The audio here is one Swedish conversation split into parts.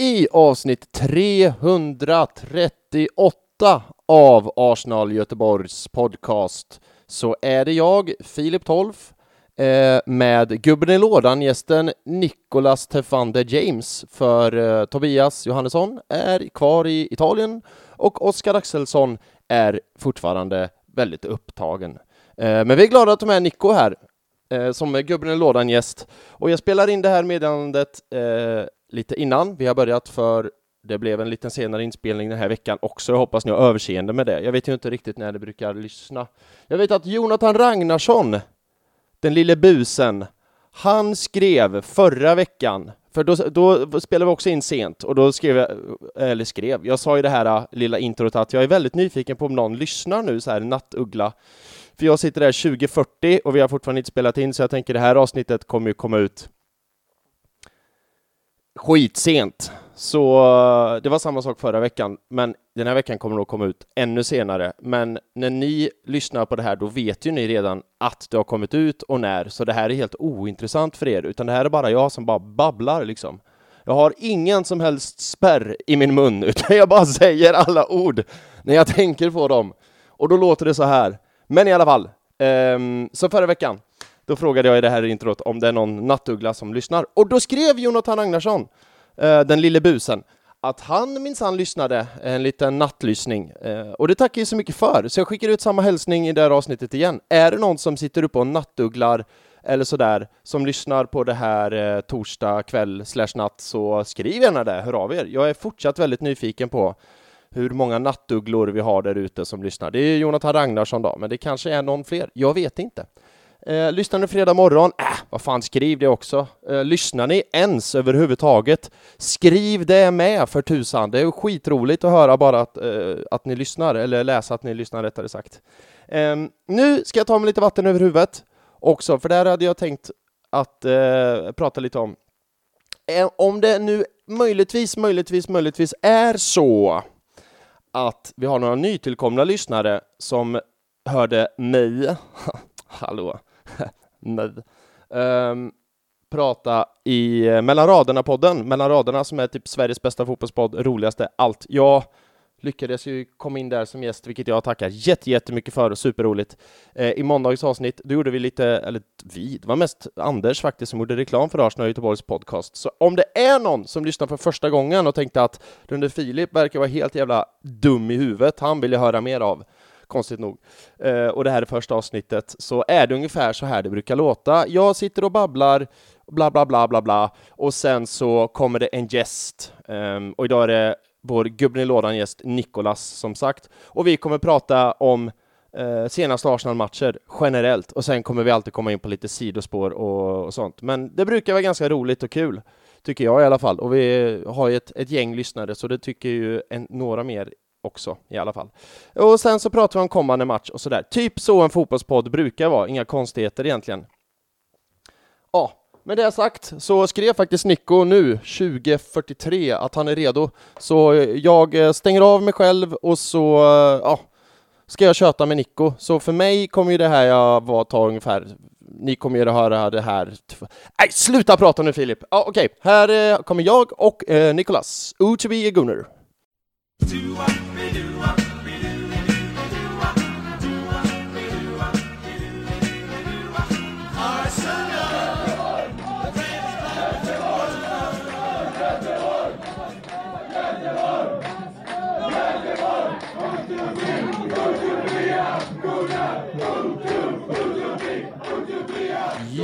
i avsnitt 338 av Arsenal Göteborgs podcast så är det jag, Filip Tolf, eh, med gubben i lådan, gästen Nicolas Tefander James, för eh, Tobias Johannesson är kvar i Italien och Oskar Axelsson är fortfarande väldigt upptagen. Eh, men vi är glada att de är Nico här eh, som gubben i lådan-gäst. Och jag spelar in det här meddelandet eh, lite innan vi har börjat för det blev en liten senare inspelning den här veckan också. Jag hoppas ni har överseende med det. Jag vet ju inte riktigt när ni brukar lyssna. Jag vet att Jonathan Ragnarsson, den lille busen, han skrev förra veckan, för då, då spelade vi också in sent och då skrev jag, eller skrev, jag sa i det här äh, lilla introt att jag är väldigt nyfiken på om någon lyssnar nu så här nattuggla. För jag sitter där 2040 och vi har fortfarande inte spelat in så jag tänker det här avsnittet kommer ju komma ut skitsent. Så eh, det var samma sak förra veckan, men den här veckan kommer det att komma ut ännu senare. Men när ni lyssnar på det här, då vet ju ni redan att det har kommit ut och när, så det här är helt ointressant för er, utan det här är bara jag som bara babblar liksom. Jag har ingen som helst spärr i min mun, utan jag bara säger alla ord när jag tänker på dem. Och då låter det så här. Men i alla fall, um, så förra veckan, då frågade jag i det här introt om det är någon nattuggla som lyssnar, och då skrev Jonathan Agnarsson uh, eh, den lille busen, att han minsann lyssnade en liten nattlyssning. Uh, eh, och det tackar jag så mycket för, så jag skickar ut samma hälsning i det här avsnittet igen. Är det någon som sitter uppe och nattugglar eller sådär, som lyssnar på det här eh, torsdag kväll slash natt, så skriv gärna det, hör av er. Jag är fortsatt väldigt nyfiken på hur många nattugglor vi har där ute som lyssnar. Det är Jonathan Ragnarsson då, men det kanske är någon fler. Jag vet inte. Eh, lyssnar ni fredag morgon? Äh, vad fan, skriv det också. Eh, lyssnar ni ens överhuvudtaget? Skriv det med för tusan. Det är skitroligt att höra bara att, eh, att ni lyssnar, eller läsa att ni lyssnar rättare sagt. Eh, nu ska jag ta mig lite vatten över huvudet också, för där hade jag tänkt att eh, prata lite om. Eh, om det nu möjligtvis, möjligtvis, möjligtvis är så att vi har några nytillkomna lyssnare som hörde mig, hallå, Nej. Um, prata i eh, Mellan raderna-podden, Mellan raderna som är typ Sveriges bästa fotbollspodd, roligaste allt. Jag lyckades ju komma in där som gäst, vilket jag tackar jättemycket för, superroligt. Eh, I måndagens avsnitt, då gjorde vi lite, eller vi, det var mest Anders faktiskt som gjorde reklam för Arsenal Göteborgs podcast. Så om det är någon som lyssnar för första gången och tänkte att Rune Filip verkar vara helt jävla dum i huvudet, han vill jag höra mer av konstigt nog, eh, och det här är första avsnittet, så är det ungefär så här det brukar låta. Jag sitter och babblar, bla bla bla bla bla, och sen så kommer det en gäst, Eh, och idag är det vår gubben i lådan-gäst Nikolas, som sagt, och vi kommer prata om eh, senaste Arsenal-matcher generellt, och sen kommer vi alltid komma in på lite sidospår och, och, sånt. Men det brukar vara ganska roligt och kul, tycker jag i alla fall, och vi har ju ett, ett gäng lyssnare, så det tycker ju en, några mer också i alla fall. Och sen så pratar vi om kommande match och sådär. Typ så en fotbollspodd brukar vara, inga konstigheter egentligen. Ja, med det sagt så skrev faktiskt Nico nu 2043 att han är redo. Så jag eh, stänger av mig själv och så eh, ja, ska jag köta med Nico. Så för mig kommer ju det här jag var ta ungefär ni kommer ju att höra det här. Nej, sluta prata nu Filip! Ja, Okej, okay. här eh, kommer jag och eh, Nicolas. O to be a Gunnar.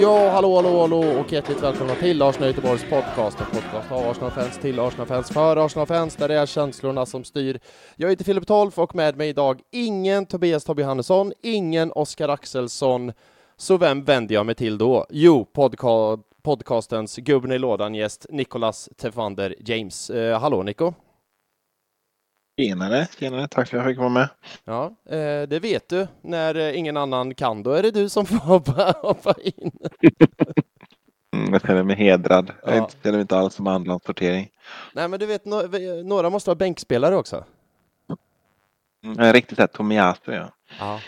Ja, hallå, hallå, hallå och hjärtligt välkomna till Arsenal Göteborgs podcast. En podcast av Arsenal-fans till Arsenal-fans för Arsenal-fans, där det är känslorna som styr. Jag heter Filip Tolf och med mig idag ingen Tobias Tobbe Hannesson, ingen Oskar Axelsson. Så vem vänder jag mig till då? Jo, podca podcastens gubben i lådan-gäst Nicolas Tefander James. Eh, hallå Nico! Tjenare, tjenare, tack för att jag fick vara med. Ja, eh, det vet du. När eh, ingen annan kan, då är det du som får hoppa, hoppa in. mm, jag känner mig hedrad. Ja. Jag känner mig inte alls som andrahandssortering. Nej, men du vet, några måste vara bänkspelare också. Mm, riktigt såhär Tomiasu, ja. ja.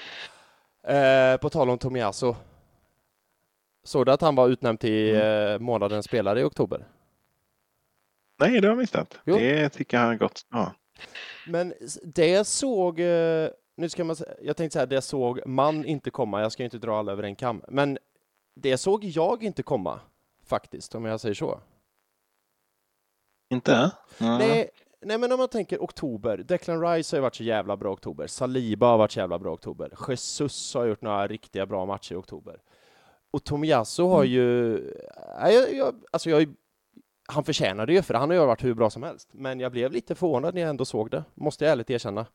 Eh, på tal om Tomiasu. Såg du att han var utnämnd till mm. eh, månadens spelare i oktober? Nej, det har jag missat. Jo. Det tycker jag har gått ja. Men det såg, eh, nu ska man jag tänkte säga det såg man inte komma, jag ska inte dra alla över en kam, men det såg jag inte komma, faktiskt, om jag säger så. Inte? Mm. Nej, nej, men om man tänker oktober, Declan Rice har ju varit så jävla bra oktober, Saliba har varit så jävla bra oktober, Jesus har gjort några riktiga bra matcher i oktober. Och Tomiyasu har mm. ju, jag, jag, alltså jag han förtjänade ju, för han har ju varit hur bra som helst. Men jag blev lite förvånad när jag ändå såg det, måste jag ärligt erkänna.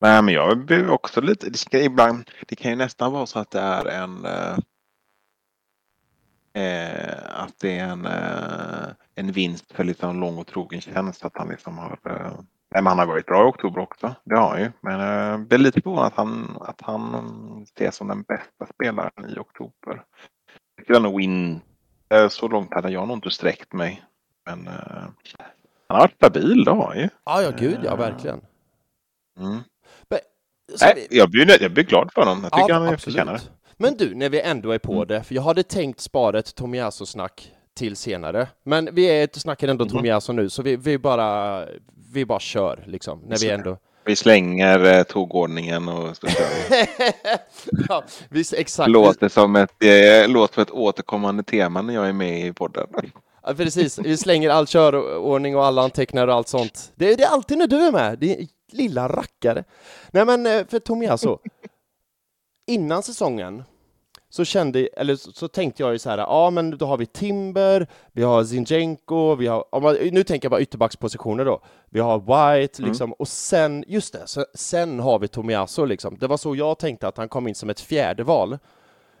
Nej, men jag blir också lite, det, ska ibland, det kan ju nästan vara så att det är en eh, eh att det är en, eh, en vinst för liksom lång och trogen tjänst att han liksom har eh, men han har varit bra i oktober också, det har han ju. Men eh, det är lite förvånad att han, att han ses som den bästa spelaren i oktober. Jag nog in så långt hade jag nog inte sträckt mig. Men uh, han har varit stabil då ju. Ja, ja, gud ja, verkligen. Mm. Men, Nej, vi... jag, blir, jag blir glad för honom. Jag tycker ja, han förtjänar det. Men du, när vi ändå är på mm. det, för jag hade tänkt spara ett Tomiasso-snack till senare. Men vi är, snackar ändå mm. Tomiasso nu, så vi, vi, bara, vi bara kör liksom. När vi ändå... Vi slänger eh, tågordningen och så kör vi. ja, vi exakt. Låter som ett, eh, låter som ett återkommande tema när jag är med i podden. Ja, precis, vi slänger all körordning och alla antecknar och allt sånt. Det, det är alltid när du är med, är lilla rackare. Nej men eh, för Tomiasso, innan säsongen så kände, eller så, så, tänkte jag ju så här, ja men då har vi Timber, vi har Zinchenko, vi har, nu tänker jag bara ytterbackspositioner då, vi har White mm. liksom, och sen, just det, så, sen har vi Tomiasso liksom. Det var så jag tänkte att han kom in som ett fjärde val.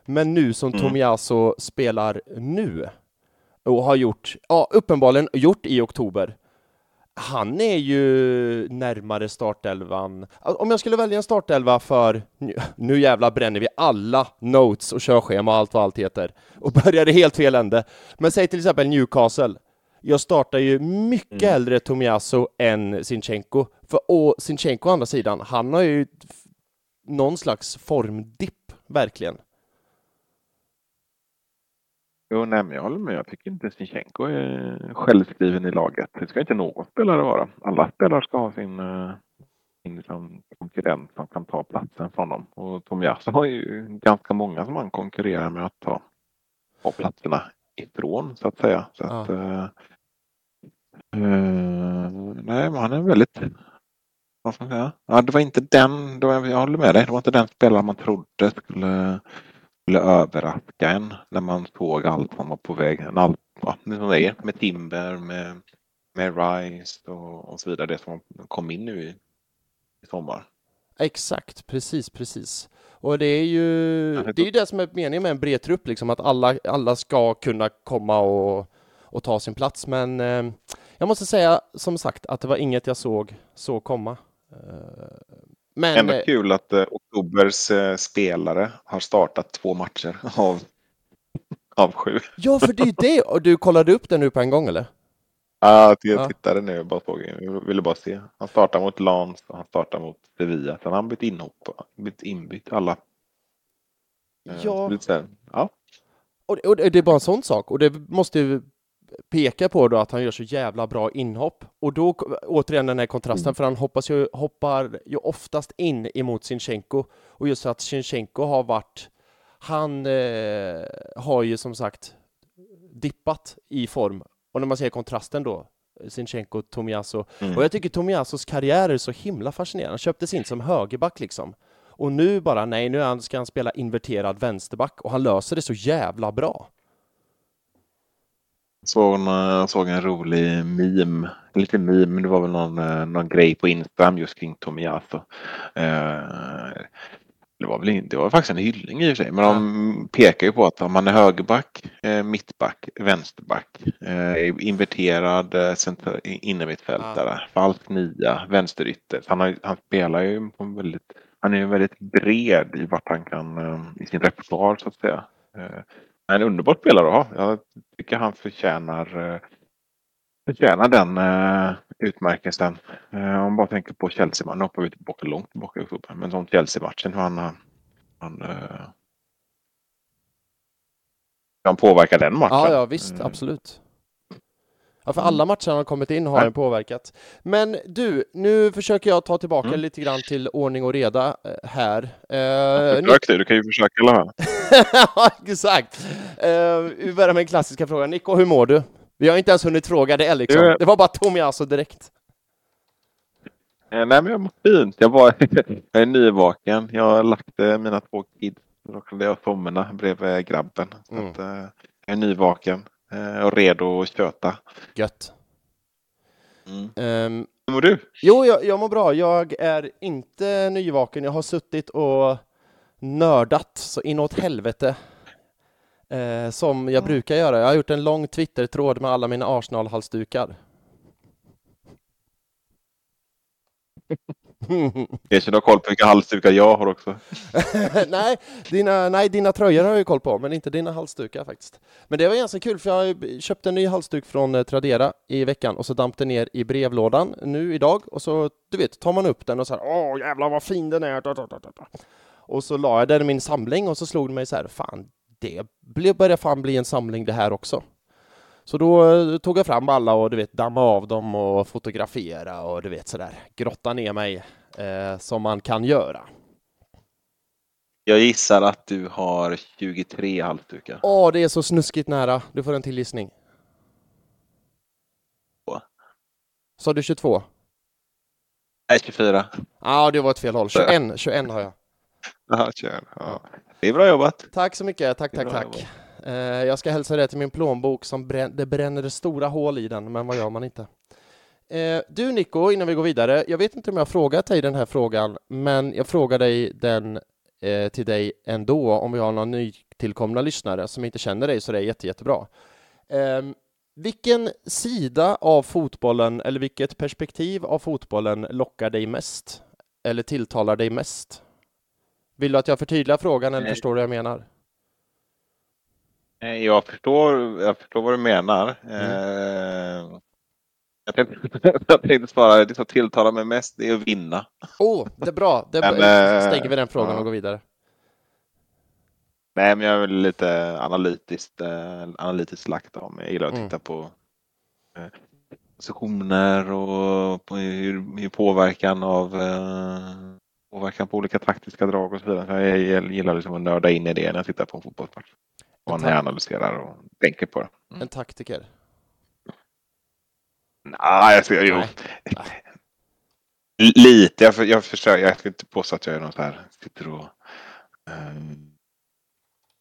Men nu som mm. Tomiasso spelar nu, och har gjort, ja uppenbarligen gjort i oktober, han är ju närmare startelvan. Om jag skulle välja en startelva för, nu jävla bränner vi alla notes och körschema och allt vad allt heter, och börjar i helt fel ände. Men säg till exempel Newcastle. Jag startar ju mycket mm. hellre Tomiasso än Sinchenko. För, och Sinchenko å andra sidan, han har ju någon slags formdipp, verkligen. Jo, nej, men jag håller med. Jag tycker inte Sinchenko är självskriven i laget. Det ska inte någon spelare vara. Alla spelare ska ha sin, eh, sin liksom, konkurrent som kan ta platsen från dem. Och Tomiasso har ju ganska många som han konkurrerar med att ta, ta platserna ifrån så att säga. Så ja. att, uh, uh, nej, men han är väldigt vad ska man säga? Ja, det var inte den, var, jag håller med dig, det var inte den spelare man trodde skulle skulle överraska en när man såg allt som var på väg. Allt, ja, som är, med Timber, med, med Rice och, och så vidare. Det som kom in nu i, i sommar. Exakt, precis, precis. Och det är ju det, är ju det som är meningen med en bred trupp, liksom, att alla, alla ska kunna komma och, och ta sin plats. Men eh, jag måste säga, som sagt, att det var inget jag såg så komma. Eh, men, Ändå eh, kul att eh, Oktobers eh, spelare har startat två matcher av, av sju. Ja, för det är det. Och du kollade upp det nu på en gång eller? Ja, jag tittade nu bara såg, jag ville bara se. Han startar mot Lans och han startar mot Sevilla. Sen har han bytt inhopp, bytt inbytt alla. Ja. Så, ja. Och, och det är bara en sån sak och det måste ju pekar på då att han gör så jävla bra inhopp. Och då återigen den här kontrasten, mm. för han hoppas ju, hoppar ju oftast in emot Sinchenko. Och just att Sinchenko har varit, han eh, har ju som sagt dippat i form. Och när man ser kontrasten då, Sinchenko, Tomiasso. Mm. Och jag tycker Tomiassos karriär är så himla fascinerande. Han köptes in som högerback liksom. Och nu bara, nej, nu ska han spela inverterad vänsterback och han löser det så jävla bra. Såg, såg en rolig meme, lite meme, men det var väl någon, eh, någon grej på Instagram just kring Tomiyasu. Eh, det var, väl, det var faktiskt en hyllning i och för sig, men de pekar ju på att om man är högerback, eh, mittback, vänsterback, inverterad innermittfältare, ja. falsk nia, vänsterytter. Han, har, han spelar ju på en väldigt, han är väldigt bred i vart han kan, i sin repertoar så att säga. En underbar spelare att ha. Jag tycker han förtjänar, eh, förtjänar den uh, utmärkelsen. Uh, om man bara tänker på Chelsea-matchen, nu hoppar vi tillbaka långt tillbaka i oktober, men som Chelsea-matchen hur han, han, han påverkar den matchen. Ja, ja visst, absolut. Ja, för alla matcher har kommit in har ju påverkat. Men du, nu försöker jag ta tillbaka Mm. lite grann till ordning och reda eh, här. Eh, Försök du, du kan ju försöka i alla fall. Ja, exakt. Eh, vi börjar med den klassiska frågan. Nico, hur mår du? Vi har inte ens hunnit fråga det liksom. Jag- Det var bara Tomiasso direkt. Eh, Nej, men jag mår fint. Jag, var, jag är nyvaken. Jag har lagt mina två kids. Kunde jag somna bredvid grabben. Så Mm. att, jag är nyvaken och redo att köta. Gött. Mm. Ehm, Hur mår du? jo, jag, jag mår bra. Jag är inte nyvaken. Jag har suttit och nördat så inåt helvete. Eh, som jag Mm. brukar göra. Jag har gjort en lång Twitter-tråd med alla mina Arsenal-halsdukar. Jag känner koll på vilka halsdukar jag har också. nej, dina, nej, dina tröjor har jag ju koll på, men inte dina halsdukar faktiskt. Men det var ganska kul, för jag köpte en ny halsduk från eh, Tradera i veckan och så damp den ner i brevlådan nu idag och så, du vet, tar man upp den och så här, åh jävlar vad fin den är. Och så la jag den i min samling och så slog det mig så här, fan, det börjar fan bli en samling det här också. Så då eh, tog jag fram alla och du vet, damma av dem och fotografera och du vet sådär, grotta ner mig eh, som man kan göra. Jag gissar att du har 23 halsdukar. Åh, det är så snuskigt nära. Du får en till gissning. Sa du 22? Nej, 24. Ja, det var ett fel håll. 21, 21 har jag. Jaha, kör. Ja. Det är bra jobbat. Tack så mycket. Tack, tack, tack. jobbat. Eh, jag ska hälsa det till min plånbok som brän det bränner stora hål i den, men vad gör man inte? Eh, du Nico, innan vi går vidare. Jag vet inte om jag har frågat dig den här frågan, men jag frågar dig den eh, till dig ändå om vi har några nytillkomna lyssnare som inte känner dig så det är jätte, jättebra. Eh, vilken sida av fotbollen eller vilket perspektiv av fotbollen lockar dig mest? Eller tilltalar dig mest? Vill du att jag förtydligar frågan eller Nej. förstår du vad jag menar? Eh, Jag förstår, jag förstår vad du menar. Mm. Eh, Jag tänkte, jag tänkte svara, det som tilltalar mig mest det är att vinna. Oh, det är bra. Det Men, är, eh, stänger vi den frågan ja. och går vidare. Nej, men jag är väl lite analytiskt, analytiskt lagt av mig. Jag gillar att Mm. titta på eh, positioner och på hur, hur påverkan av eh, påverkan på olika taktiska drag och så vidare. Jag gillar liksom att nörda in i det när jag tittar på en fotbollsmatch. Och när jag analyserar och tänker på det. Mm. En taktiker. Nej, jag jo. Nej. L- Lite. Jag, jag försöker. Jag ska inte påstå att jag är någon så här sitter och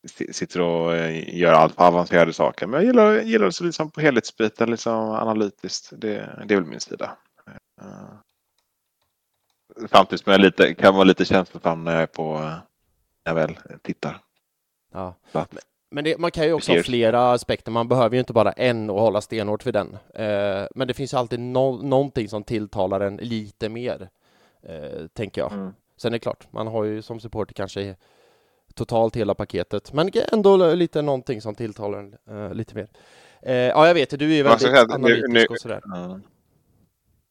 si- sitter och eh, gör allt för avancerade saker. Men jag gillar, jag gillar så liksom på helhetsbiten, liksom analytiskt. Det, det är väl min sida. Eh, Samtidigt som jag lite, kan vara lite känslosam när jag är på när jag väl tittar. Ja. Så Men det, man kan ju också ha Precis. flera aspekter. Man behöver ju inte bara en och hålla stenhårt vid den. Eh, men det finns ju alltid no någonting som tilltalar en lite mer, eh, tänker jag. mm. Sen är det klart, man har ju som supporter kanske totalt hela paketet, men ändå lite någonting som tilltalar en eh, lite mer. Eh, ja, jag vet, du är ju väldigt säga att nu- analytisk nu- och sådär. Ja.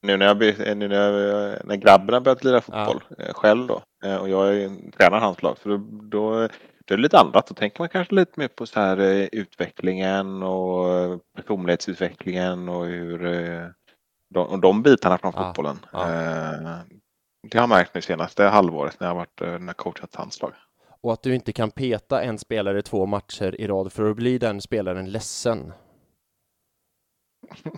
Nu när, jag, nu när, jag, när grabben har börjat lira fotboll eh, själv då eh, och jag tränar hans lag så då, då, då är det lite annat. Då tänker man kanske lite mer på så här eh, utvecklingen och eh, personlighetsutvecklingen och hur eh, de, och de bitarna från Ja, fotbollen. ja. Eh, Det har jag märkt nu senaste halvåret när jag varit när jag coachat hans lag. Och att du inte kan peta en spelare två matcher i rad för att bli den spelaren ledsen.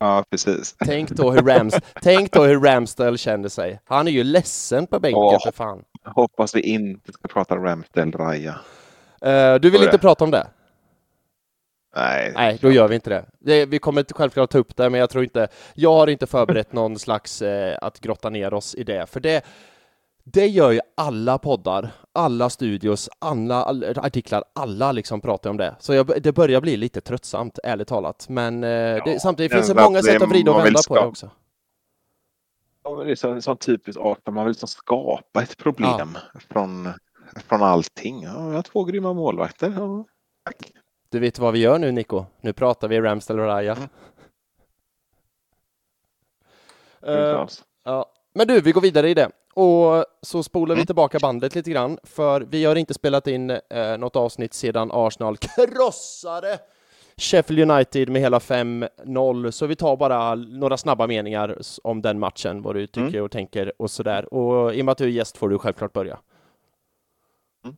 Ja, precis. Tänk då hur, Rams, tänk då hur Ramsdale kände sig. Han är ju ledsen på bänken Åh. för fan. Hoppas vi inte ska prata Ramsdale Raja. Eh, du vill inte det? prata om det? Nej, Nej, då gör vi inte det. det. Vi kommer inte självklart ta upp det, men jag tror inte... Jag har inte förberett någon slags eh, att grotta ner oss i det, för det... Det gör ju alla poddar, alla studios, alla all, artiklar, alla liksom pratar om det. Så jag, det börjar bli lite tröttsamt, ärligt talat. Men eh, det, Ja, samtidigt finns det många sätt att vrida och vända på det också. Ja, men det är så, så typiskt Arsenal. Man vill liksom skapa ett problem från, från allting. Ja, jag har två grymma målvakter. Ja, tack. Du vet vad vi gör nu, Nico? Nu pratar vi Ramsdale och Raya. Mm. Eh, Ja. Men du, vi går vidare i det. Och så spolar vi Mm. tillbaka bandet lite grann, för vi har inte spelat in eh, något avsnitt sedan Arsenal krossade Sheffield United med hela 5-0, så vi tar bara några snabba meningar om den matchen, vad du tycker mm. och tänker och sådär. Och i och med att du är gäst får du självklart börja. Mm.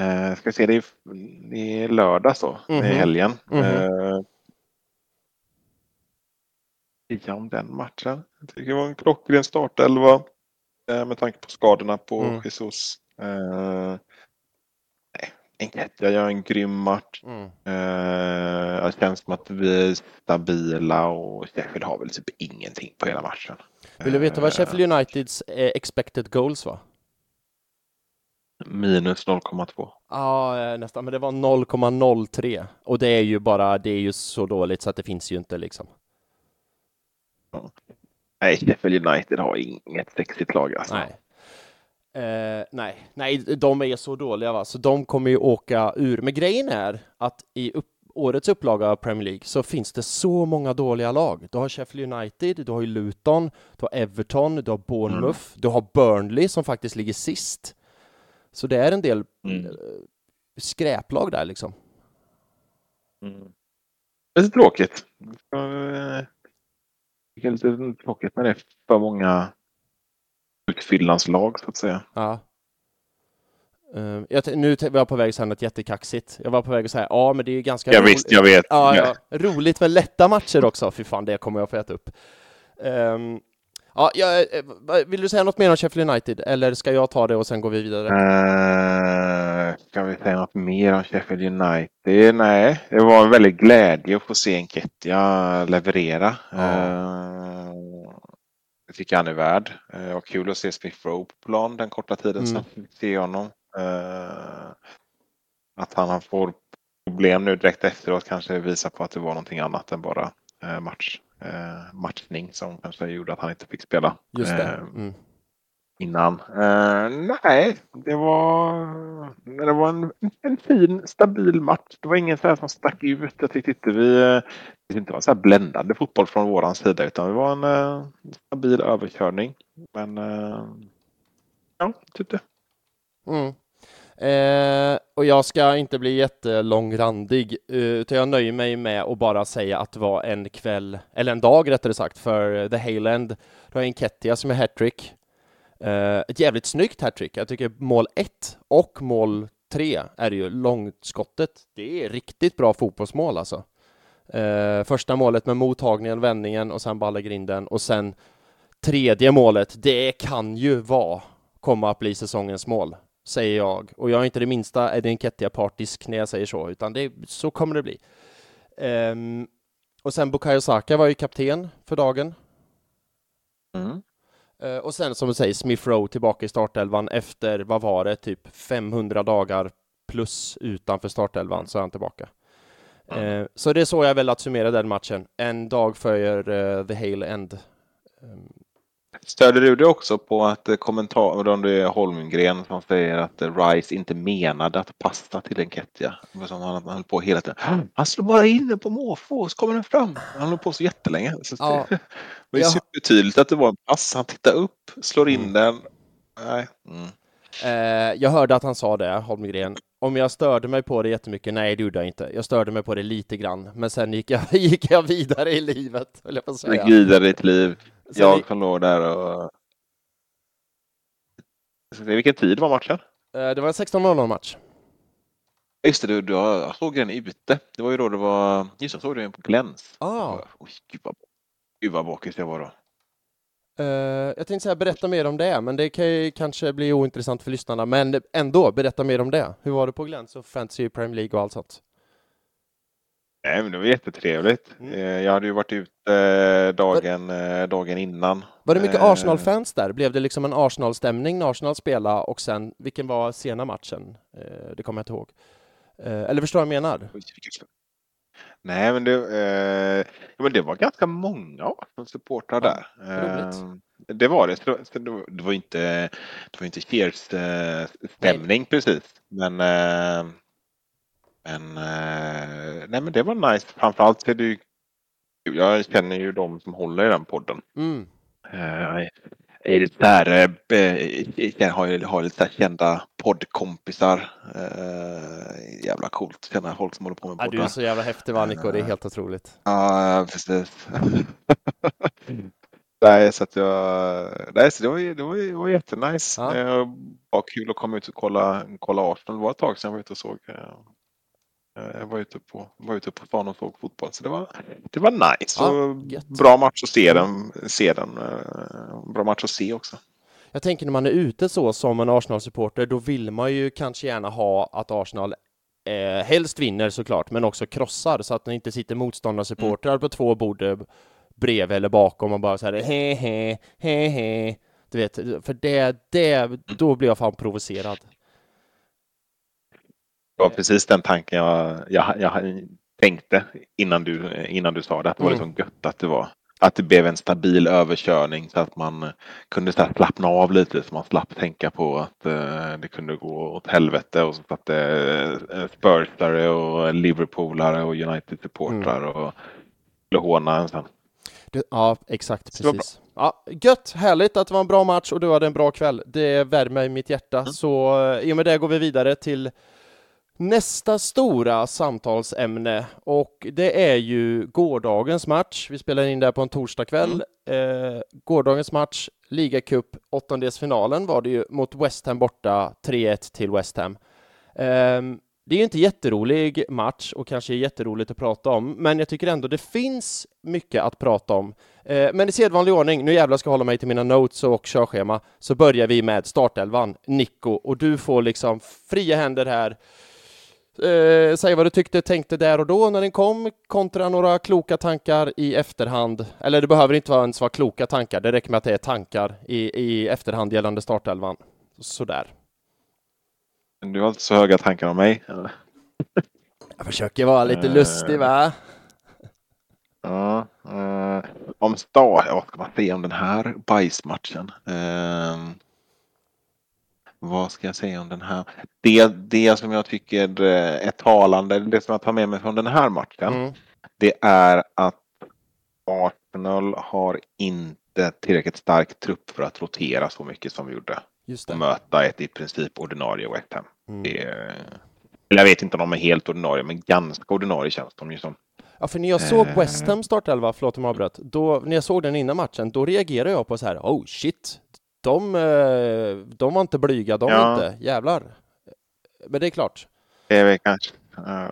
Uh, ska vi se, det är, det är lördag så, mm -hmm. i helgen. Mm -hmm. uh, om den matchen. Jag tycker det var en klockren startelva uh, med tanke på skadorna på mm. Jesus. Uh, jag gör en grym match. Mm. Uh, det känns som att vi är stabila och Sheffield har väl typ ingenting på hela matchen. Vill du veta vad Sheffield Uniteds expected goals var? Minus 0,2. Ja, nästan, men det var 0,03 och det är ju bara, det är ju så dåligt så att det finns ju inte liksom. Nej, Sheffield United har inget sexigt lag alltså. Nej. Eh, nej, nej, de är så dåliga va, så de kommer ju åka ur. Men grejen är att i upp, årets upplaga av Premier League så finns det så många dåliga lag. Du har Sheffield United, du har Luton, du har Everton, du har Bournemouth, mm. du har Burnley som faktiskt ligger sist. Så det är en del mm. Eh, skräplag där liksom. Mm. Det är tråkigt. Det är lite tråkigt när det är för många utfyllans lag så att säga. Ja. Uh, jag, nu var jag på väg att säga något jättekaxigt. Jag var på väg att säga ja, men det är ju ganska ja, roligt. Visst, jag vet. Ja, ja. Roligt med lätta matcher också. Fy fan, det kommer jag få äta upp. Um, ja, jag, eh, vill du säga något mer om Sheffield United eller ska jag ta det och sen går vi vidare? Uh, ska vi säga något mer om Sheffield United? Nej, det var en väldigt glädje att få se Enketia leverera. Uh, det tycker han är värd. Eh, och kul att se Smith Rowe på plan den korta tiden mm. sen vi se honom. Eh, att han får problem nu direkt efteråt kanske visar på att det var någonting annat än bara eh, match, matchning som kanske gjorde att han inte fick spela. Just det. Mm innan. Uh, nej, det var, det var en, en fin stabil match. Det var ingen så här som stack ut. Jag tyckte inte vi eh, det inte var så här bländande fotboll från våran sida utan det var en uh, stabil överkörning. Men uh, ja, tyckte. Mm. Eh, och jag ska inte bli jättelångrandig, utan jag nöjer mig med att bara säga att det var en kväll, eller en dag rättare sagt, för The Hayland. Det var en Kettia som är hattrick. Uh, ett jävligt snyggt hattrick. Jag tycker mål 1 och mål 3 är ju långskottet. Det är riktigt bra fotbollsmål alltså. Uh, första målet med mottagningen, vändningen och sen ballegrinden och sen tredje målet. Det kan ju vara komma att bli säsongens mål, säger jag. Och jag är inte det minsta Edin Kettia-partisk när jag säger så, utan det, så kommer det bli. Um, och sen Bukayo Saka var ju kapten för dagen. Mm. Eh, och sen som du säger, Smith Rowe tillbaka i startelvan efter, vad var det, typ 500 dagar plus utanför startelvan så är han tillbaka. Mm. Så det är så jag velat summera den matchen. En dag för uh, the Hale End. Um, Stöder du det också på att kommentar, om det är Holmgren som säger att Rice inte menade att passa till en Ketja? Som han höll på hela tiden. Han slår bara in den på måfå så kommer den fram. Han höll på så jättelänge. Så ja. det var ju ja. supertydligt att det var en pass. Han tittar upp, slår in mm. den. Nej. Mm. Eh, jag hörde att han sa det, Holmgren. Om jag störde mig på det jättemycket? Nej, det gjorde jag inte. Jag störde mig på det lite grann, men sen gick jag, gick jag vidare i livet, höll jag på att säga. Gick vidare i ditt liv. Sen jag som låg där och... Vilken tid var matchen? Eh, det var en 16.00 match. Just det, du, du, jag såg den ute. Det var ju då det var... Just jag såg den på Gläns. Ah. Oj, gud vad, gud vad bakis jag var då. Uh, jag tänkte säga berätta mer om det, men det kan ju kanske bli ointressant för lyssnarna. Men ändå, berätta mer om det. Hur var det på Gläns och Fantasy Premier League och allt sånt? Nej, men det var jättetrevligt. Mm. Eh, jag hade ju varit ute eh, dagen, var, dagen innan. Var det mycket Arsenal-fans där? Blev det liksom en Arsenal-stämning när Arsenal spelade och sen, vilken var sena matchen? Det kommer jag inte ihåg. Eller förstår du vad jag menar? Nej, men det, eh, men det var ganska många supportrar där. Eh, det var det. Det var inte, det var inte cheers-stämning precis. Men, eh, men, eh, nej, men det var nice. Framförallt är det ju Jag känner ju de som håller i den podden. Mm. Eh, är det där, äh, har, har lite så kända poddkompisar. Äh, jävla coolt, känna folk som håller på med poddar. Ja, du är så jävla häftig va Nico, det är helt otroligt. Ja, precis. nej, så att jag, nej, så det var, det var, det var jättenice. Ja. Det var kul att komma ut och kolla, kolla Arsenal. Det var ett tag sedan jag var ute och såg jag var ute på, var ute på stan och såg fotboll så det var, det var nice. Ja, bra match att se den. Se den. Bra match att se också. Jag tänker när man är ute så som en Arsenal-supporter, då vill man ju kanske gärna ha att Arsenal eh, helst vinner såklart, men också krossar så att det inte sitter motståndarsupportrar mm. på två bord eh, bredvid eller bakom och bara så här he he he he. Du vet, för det, det, då blir jag fan provocerad. Det var precis den tanken jag, jag, jag tänkte innan du, innan du sa det. Att det var mm. liksom gött att det var att det blev en stabil överkörning så att man kunde så slappna av lite så man slapp tänka på att uh, det kunde gå åt helvete och så att det uh, Spursare och Liverpoolare och United-supportrar mm. och skulle håna en sen. ja, exakt, precis. Ja, gött, härligt att det var en bra match och du hade en bra kväll. Det värmer i mitt hjärta, mm. så uh, i och med det går vi vidare till Nästa stora samtalsämne och det är ju gårdagens match. Vi spelar in det på en torsdagkväll. Mm. Eh, gårdagens match, ligacup, åttondelsfinalen var det ju mot West Ham borta, 3-1 till West Ham. Eh, det är ju inte jätterolig match och kanske jätteroligt att prata om, men jag tycker ändå det finns mycket att prata om. Eh, men i sedvanlig ordning, nu jävlar ska jag hålla mig till mina notes och körschema, så börjar vi med startelvan, Nico, och du får liksom fria händer här Eh, säg vad du tyckte, tänkte där och då när den kom, kontra några kloka tankar i efterhand. Eller det behöver inte vara ens vara kloka tankar, det räcker med att det är tankar i, i efterhand gällande startelvan. Sådär. Du har inte så höga tankar om mig? Eller? Jag försöker vara lite uh, lustig, va? Ja, uh, om start, vad ska man säga om den här bajsmatchen? Uh, vad ska jag säga om den här? Det, det som jag tycker eh, är talande, det som jag tar med mig från den här matchen, mm. det är att Arsenal har inte tillräckligt stark trupp för att rotera så mycket som vi gjorde. Just det. Och möta ett i princip ordinarie West Ham. Mm. Det, jag vet inte om de är helt ordinarie, men ganska ordinarie känns de ju som. Ja, för när jag såg eh. West Ham startelva, förlåt om jag avbröt, då, när jag såg den innan matchen, då reagerade jag på så här, oh shit, de, eh, de var inte blyga, de ja. inte. Jävlar. Men det är klart. Det är väl kanske.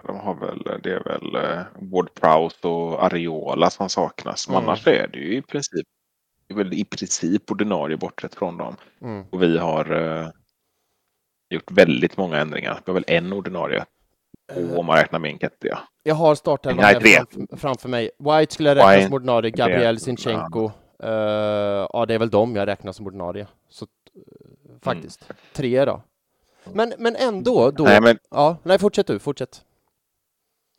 De har väl, det är väl eh, Ward Prowse och Areola som saknas. Men mm. annars är det ju i princip, väl i princip ordinarie bortsett från dem. Mm. Och vi har gjort väldigt många ändringar. Vi har väl en ordinarie. Uh, om man räknar med Enketia. Jag har startelvan framför, framför mig. White skulle räknas som ordinarie, Gabriel Sinchenko. Uh, ja, det är väl de jag räknar som ordinarie. Så uh, faktiskt. Mm. Tre då. Men, men ändå, då... Nej, men... Ja, nej, fortsätt du, fortsätt.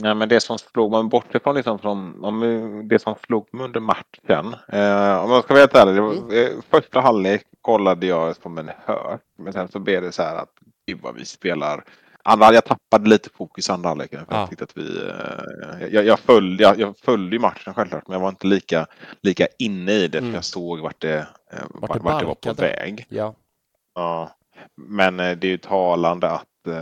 Nej, men det som slog mig bortsett från, liksom från om det som slog mig under matchen. Eh, om man ska vara helt ärlig, mm. Eh, första halvlek kollade jag som en hör. Men sen så blev det så här att gud vad vi spelar andra, jag tappade lite fokus i andra halvleken. Ja. Jag, att vi, eh, jag, jag, följde, jag, jag följde matchen självklart men jag var inte lika, lika inne i det mm. för jag såg vart det, eh, vart det, vart det var på väg. Ja. Ja. Men eh, det är ju talande att uh,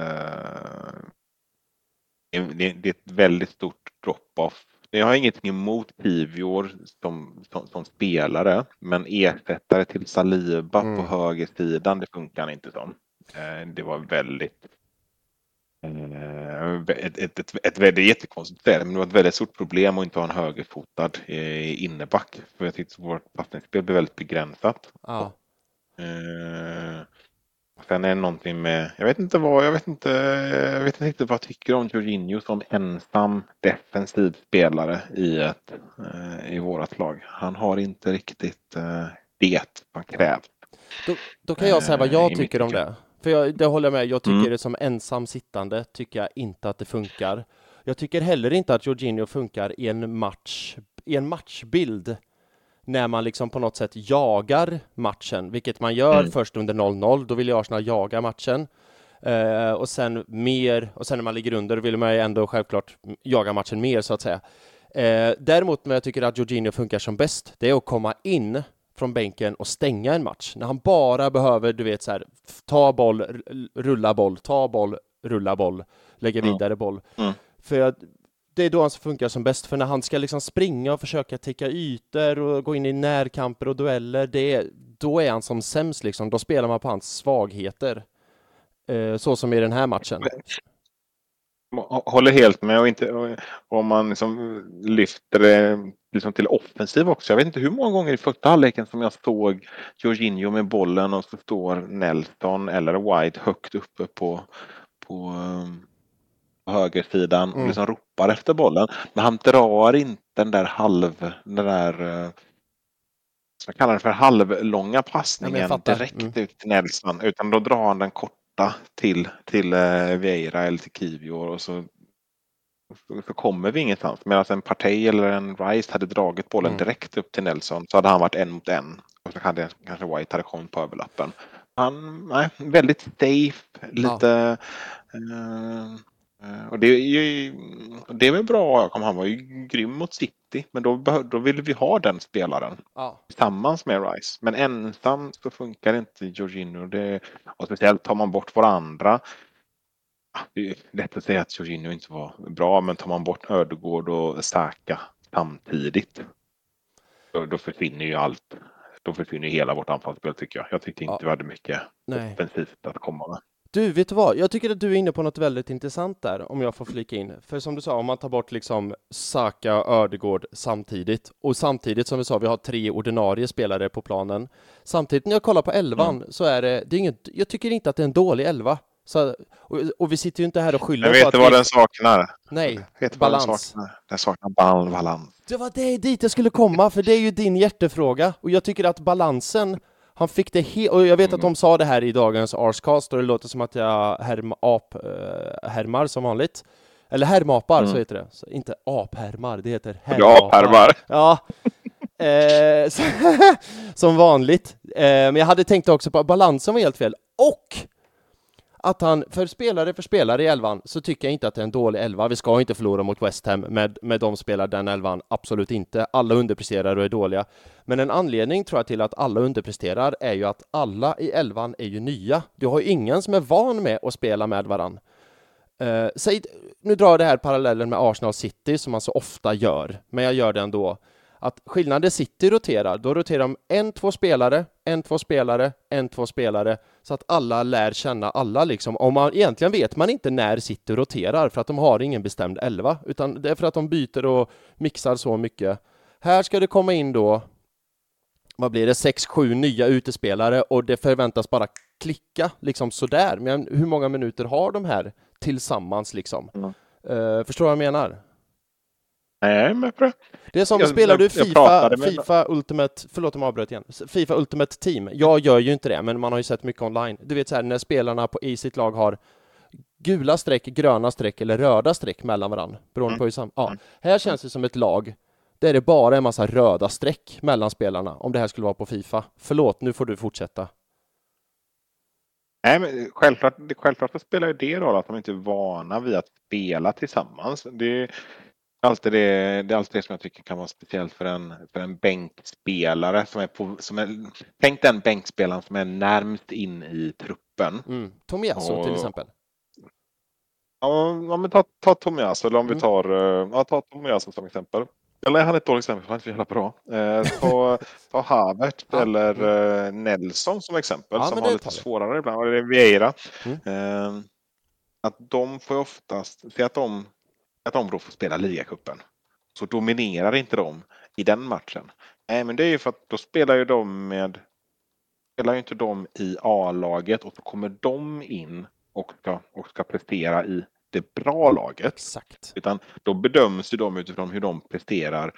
det, det, är ett väldigt stort drop-off. Jag har ingenting emot Kivior som, som, som, spelare men ersättare till Saliba mm. på högersidan det funkar inte som. Det var väldigt Eh, ett, ett, ett, ett väldigt jättekonstigt men det var ett väldigt stort problem att inte ha en högerfotad eh, inneback. För jag tyckte vårt passningsspel blev väldigt begränsat. Ja. Eh, sen är det någonting med, jag vet inte vad, jag vet inte, jag vet inte vad jag tycker om Jorginho som ensam defensiv spelare i, ett, eh, i vårat lag. Han har inte riktigt eh, det som krävs. Då, då kan jag säga vad jag tycker om det. För jag, det håller jag med, jag tycker mm. det som ensam sittande tycker jag inte att det funkar. Jag tycker heller inte att Jorginho funkar i en match, i en matchbild när man liksom på något sätt jagar matchen, vilket man gör mm. först under 0-0, då vill ju Arsenal jaga matchen. Uh, och sen mer, och sen när man ligger under vill man ju ändå självklart jaga matchen mer så att säga. Uh, däremot när jag tycker att Jorginho funkar som bäst, det är att komma in från bänken och stänga en match. När han bara behöver, du vet så här, ta boll, rulla boll, ta boll, rulla boll, lägga vidare mm. boll. Mm. För jag, det är då han funkar som bäst, för när han ska liksom springa och försöka täcka ytor och gå in i närkamper och dueller, det är, då är han som sämst liksom. Då spelar man på hans svagheter. Eh, så som i den här matchen. Håller helt med och inte om man liksom lyfter det liksom till offensiv också. Jag vet inte hur många gånger i första halvleken som jag såg Jorginho med bollen och så står Nelson eller White högt uppe på, på högersidan och mm. liksom ropar efter bollen. Men han drar inte den där halv, den där eh, jag kallar det för halvlånga passningen direkt mm. ut till Nelson utan då drar han den korta till, till uh, Vieira eller till Kivio och så, så, kommer vi ingenstans. Medan en Partey eller en Rice hade dragit bollen mm. direkt upp till Nelson så hade han varit en mot en. Och så hade kanske White hade kommit på överlappen. Han, nej, väldigt safe, lite ja. Eh, och det är ju det är väl bra. Han var ju grym mot City, men då, då ville vi ha den spelaren ja. tillsammans med Rice. Men ensam så funkar inte Jorginho. Det, och speciellt tar man bort våra andra. Det är lätt att säga att Jorginho inte var bra, men tar man bort Ödegård och Saka samtidigt. Då, då försvinner ju allt. Då försvinner hela vårt anfallsspel tycker jag. Jag tycker inte ja. vi hade mycket Nej. offensivt att komma med. Du, vet du vad? Jag tycker att du är inne på något väldigt intressant där, om jag får flika in. För som du sa, om man tar bort liksom Saka och Ödegård samtidigt, och samtidigt som vi sa, vi har tre ordinarie spelare på planen. Samtidigt när jag kollar på elvan mm. så är det, det är inget, jag tycker inte att det är en dålig elva. Så, och, och, vi sitter ju inte här och skyller på att... vet du vad vi... den saknar? Nej, vet balans. Den saknar? den saknar balans. Det var det dit jag skulle komma, för det är ju din hjärtefråga. Och jag tycker att balansen han fick det helt, och jag vet att de sa det här i dagens Arscast och det låter som att jag härm, ap, äh, härmar som vanligt. Eller härmapar, mm. så heter det. Så, inte aphärmar, det heter härmapar. Ja, eh, som vanligt. Eh, men jag hade tänkt också på balansen var helt fel. Och att han, för spelare för spelare i elvan, så tycker jag inte att det är en dålig elva. Vi ska inte förlora mot West Ham med, med de spelar den elvan, absolut inte. Alla underpresterar och är dåliga. Men en anledning tror jag till att alla underpresterar är ju att alla i elvan är ju nya. Du har ju ingen som är van med att spela med varann. Uh, säg, nu drar jag det här parallellen med Arsenal City som man så ofta gör, men jag gör det ändå att skillnaden City roterar, då roterar de en, två spelare, en, två spelare, en, två spelare, så att alla lär känna alla liksom. Om man, egentligen vet man inte när City roterar, för att de har ingen bestämd elva, utan det är för att de byter och mixar så mycket. Här ska det komma in då, vad blir det, sex, sju nya utespelare och det förväntas bara klicka liksom sådär. Men hur många minuter har de här tillsammans liksom? Mm. Uh, förstår vad jag menar? Nej, med på det. Är som, jag, spelar du Fifa, Fifa Ultimate, förlåt om jag avbröt igen, Fifa Ultimate Team. Jag gör ju inte det, men man har ju sett mycket online. Du vet så här, när spelarna på, i sitt lag har gula streck, gröna streck eller röda streck mellan varandra, beroende mm. på hur sam ja. Mm. Här känns det som ett lag där det bara är en massa röda streck mellan spelarna, om det här skulle vara på Fifa. Förlåt, nu får du fortsätta. Nej, men självklart, självklart spelar ju det roll att de inte är vana vid att spela tillsammans. Det, alltid det, det är alltid det som jag tycker kan vara speciellt för en, för en bänkspelare som är på, som är, tänk den bänkspelaren som är närmst in i truppen. Mm. Tomiasso till exempel. Ja, men ta, ta Tomiasso eller om mm. vi tar, eh, ja, ta Tomiasso som exempel. Eller han är ett dåligt exempel, han är inte så jävla bra. Eh, ta, ta Havert eller mm. eh, Nelson som exempel ja, som har lite svårare ibland, eller Vieira. Mm. Eh, att de får oftast, se att de att de då får spela ligacupen. Så dominerar inte de i den matchen. Nej, men det är ju för att då spelar ju de med spelar ju inte de i A-laget och så kommer de in och ska, och ska prestera i det bra laget. Exakt. Utan då bedöms ju de utifrån hur de presterar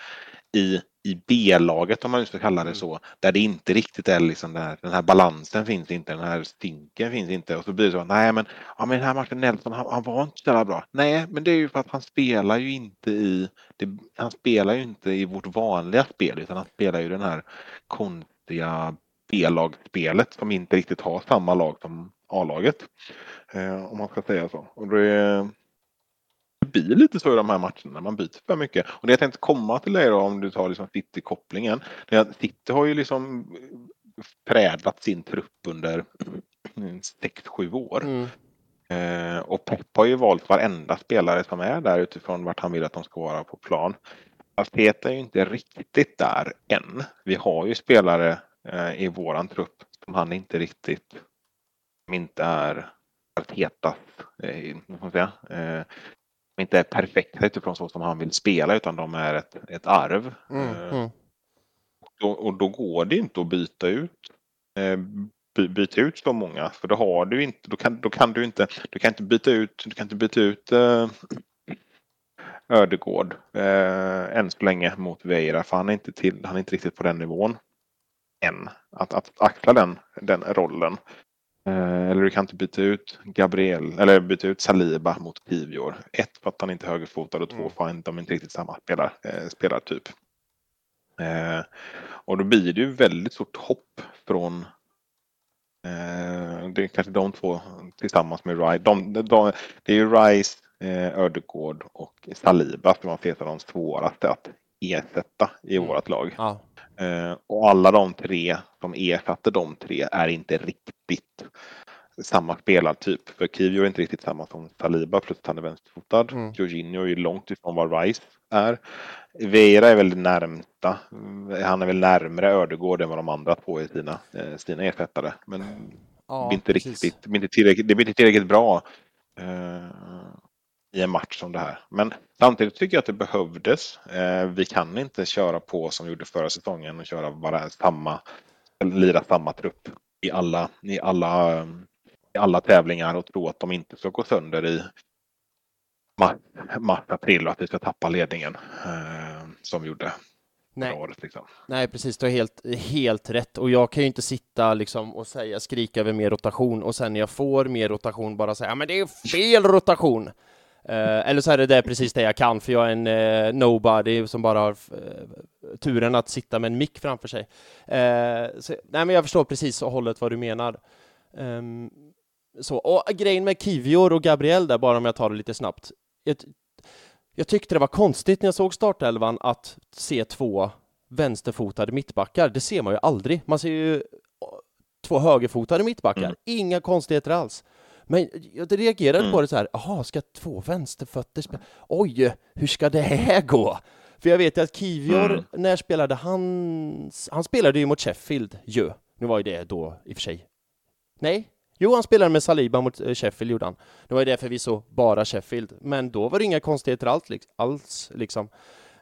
i, i B-laget om man nu ska kalla det mm. så. Där det inte riktigt är liksom den här, den här balansen finns inte, den här stinken finns inte. Och så blir det så, nej men, ja, men den här Martin Nelson han, han var inte så jävla bra. Nej, men det är ju för att han spelar ju inte i, det, han spelar ju inte i vårt vanliga spel utan han spelar ju den här konstiga B-lagsspelet som inte riktigt har samma lag som A-laget. Eh, om man ska säga så. Och det, blir lite så i de här matcherna, man byter för mycket. Och det jag tänkte komma till dig då, om du tar liksom City-kopplingen. City har ju liksom präglat sin trupp under 6-7 år. Mm. Eh, och Pep har ju valt varenda spelare som är där utifrån vart han vill att de ska vara på plan. Arteta är ju inte riktigt där än. Vi har ju spelare eh, i våran trupp som han inte riktigt, som inte är Artetas, eh, säga, eh, inte är perfekta utifrån så som han vill spela utan de är ett, ett arv. Mm, eh, mm. Och, och, då går det inte att byta ut eh, byta ut så många för då har du inte, då kan, då kan du inte, du kan inte byta ut, du kan inte byta ut eh, Ödegård eh, än så länge mot Veira för han är inte, till, han är inte riktigt på den nivån än. Att, att axla den, den rollen. Eh, eller du kan inte byta ut Gabriel eller byta ut Saliba mot Kivior. Ett för att han inte är högerfotad och två mm. för att de inte riktigt samma spelar, eh, spelartyp. Eh, och då blir det ju väldigt stort hopp från eh, det är kanske de två tillsammans med Rice. De, de, det är ju Rice, eh, Ödegård och Saliba som man ser som de svåraste att ersätta i mm. vårt lag. Ja. Eh, och alla de tre som ersatte de tre är inte riktigt samma spelartyp. För Kivio är inte riktigt samma som Saliba plus att han är vänsterfotad. Mm. Jorginho är ju långt ifrån vad Rice är. Veira är väl närmsta. Han är väl närmre Ödegård än vad de andra två är sina, eh, sina ersättare. Men ja, inte riktigt, inte tillräckligt, det blir inte tillräckligt bra eh, i en match som det här. Men samtidigt tycker jag att det behövdes. Eh, vi kan inte köra på som vi gjorde förra säsongen och köra bara samma, lira samma trupp i alla, i alla, i alla tävlingar och tro att de inte ska gå sönder i mars, april och att vi ska tappa ledningen eh, som vi gjorde Nej. Året, liksom. Nej, precis. Du har helt, helt rätt. Och jag kan ju inte sitta liksom och säga, skrika över mer rotation och sen när jag får mer rotation bara säga, men det är fel rotation. Eh, eller så är det, det precis det jag kan, för jag är en eh, nobody som bara har eh, turen att sitta med en mick framför sig. Eh, så, nej, men jag förstår precis hållet vad du menar. Um, så, och grejen med Kivior och Gabriel där, bara om jag tar det lite snabbt. Jag, jag tyckte det var konstigt när jag såg startelvan att se två vänsterfotade mittbackar. Det ser man ju aldrig. Man ser ju två högerfotade mittbackar. Mm. Inga konstigheter alls. Men jag reagerade mm. på det så här, jaha, ska två vänsterfötter spela? Oj, hur ska det här gå? För jag vet ju att Kivior, mm. när spelade han? Han spelade ju mot Sheffield ju. Nu var ju det då i och för sig. Nej, Jo, han spelade med Saliba mot eh, Sheffield gjorde han. Det var ju det förvisso bara Sheffield, men då var det inga konstigheter alls, alls liksom.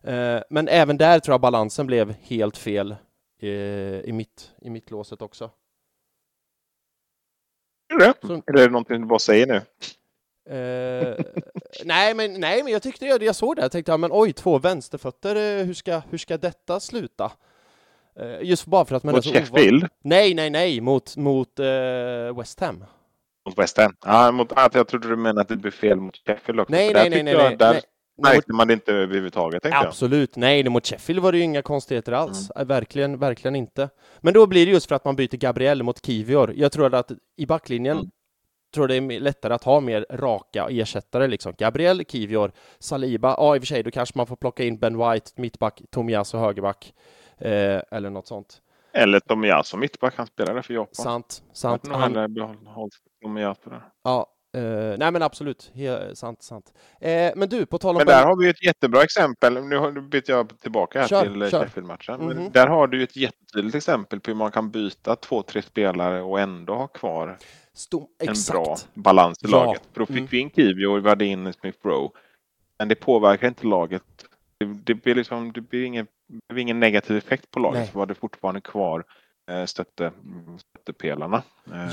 Eh, men även där tror jag balansen blev helt fel eh, i, mitt, i mittlåset också. Det? Så, är det någonting du bara säger nu? Uh, nej, men, nej, men jag tyckte jag, jag såg det. Jag tänkte, men oj, två vänsterfötter, hur ska, hur ska detta sluta? Uh, just bara för att man mot är så Sheffield? Nej, nej, nej, mot, mot uh, West Ham. Mot West Ham? Ja, mot, jag trodde du menade att det blev fel mot Sheffield också. Nej, nej, nej, nej, nej, där märkte man det inte överhuvudtaget. Absolut, jag. nej, mot Sheffield var det ju inga konstigheter alls. Mm. Verkligen, verkligen inte. Men då blir det just för att man byter Gabriel mot Kivior. Jag tror att i backlinjen mm tror det är lättare att ha mer raka ersättare liksom. Gabriel, Kivior, Saliba, ja i och för sig, då kanske man får plocka in Ben White, mittback, Tomiyasu, högerback, eh, eller något sånt. Eller Tomiyasu mittback, han spelade för Japan. Sant, sant. Han Tomiyasu där. Ja, Uh, nej men absolut, He sant, sant. Uh, men du, på tal om... Men där har vi ett jättebra exempel. Nu byter jag tillbaka här kör, till Sheffield-matchen. Mm -hmm. Där har du ett jättetydligt exempel på hur man kan byta två, tre spelare och ändå ha kvar Stom en bra balans i laget. För då fick mm. vi in Kiwi och vi hade in Smith Rowe. Men det påverkar inte laget. Det, det blir liksom, det blir ingen, det blir ingen negativ effekt på laget. Nej. Så var det fortfarande kvar eh, stötte, stöttepelarna.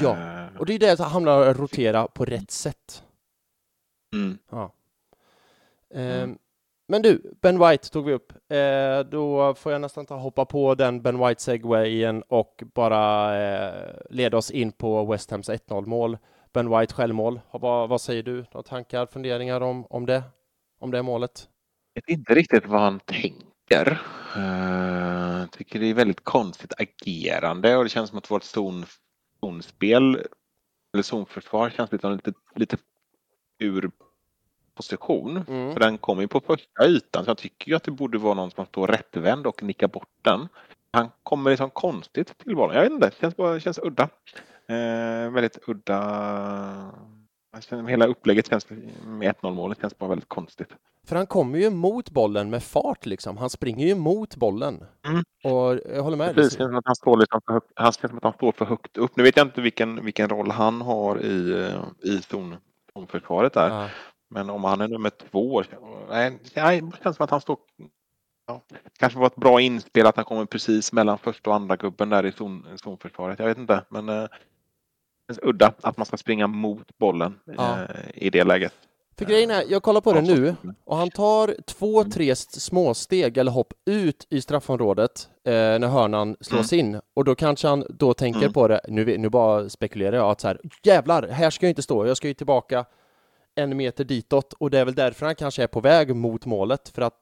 Ja, eh, och det är det att om att rotera på rätt sätt. Mm. Ja. Mm. Men du, Ben White tog vi upp. Eh, då får jag nästan ta hoppa på den Ben White segwayen och bara eh, leda oss in på West Hams 1-0 mål. Ben White självmål. Vad, vad säger du? Några tankar, funderingar om, om det? Om det målet? Jag vet inte riktigt vad han tänker. Jag uh, tycker det är väldigt konstigt agerande och det känns som att vårt zon, zonspel eller zonförsvar känns lite, lite, lite ur position. Mm. För den kommer ju på första ytan så jag tycker ju att det borde vara någon som står rättvänd och nickar bort den. Han kommer liksom konstigt till bollen. Jag vet inte, det känns, bara, känns udda. Eh, väldigt udda. Hela upplägget känns, med 1-0 målet känns bara väldigt konstigt. För han kommer ju mot bollen med fart liksom. Han springer ju mot bollen. Mm. Och jag håller med. Precis, det känns som att han står, liksom för högt, han känns som att han står för högt upp. Nu vet jag inte vilken, vilken roll han har i, i zon, zonförsvaret där. Ja. Men om han är nummer två. Nej, nej, det känns som att han står... Ja, kanske var ett bra inspel att han kommer precis mellan första och andra gubben där i zon, zonförsvaret. Jag vet inte, men eh, udda att man ska springa mot bollen Ja. eh, i det läget. För grejen är, jag kollar på det nu och han tar två, tre s- småsteg eller hopp ut i straffområdet eh, när hörnan slås in och då kanske han då tänker Mm. på det, nu, nu bara spekulerar jag att så här, jävlar, här ska jag inte stå, jag ska ju tillbaka en meter ditåt och det är väl därför han kanske är på väg mot målet för att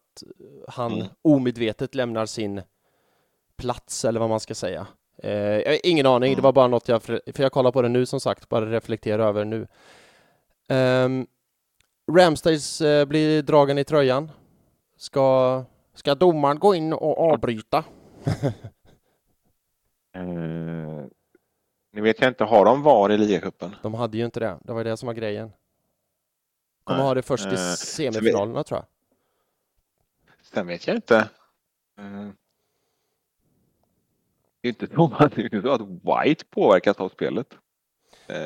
han Mm. omedvetet lämnar sin plats eller vad man ska säga. Eh, jag har ingen aning, det Mm. var bara något jag, för jag kollar på det nu som sagt, bara reflektera över nu. Um, Ramstays eh, blir dragen i tröjan. Ska, ska domaren gå in och avbryta? Eh, nu vet jag inte, har de VAR i ligacupen? De hade ju inte det. Det var det som var grejen. Kommer Nej. ha det först i Eh, semifinalerna tror jag. Sen vet jag inte. Eh, Det är inte så att, det är inte så att White påverkas av spelet. Eh,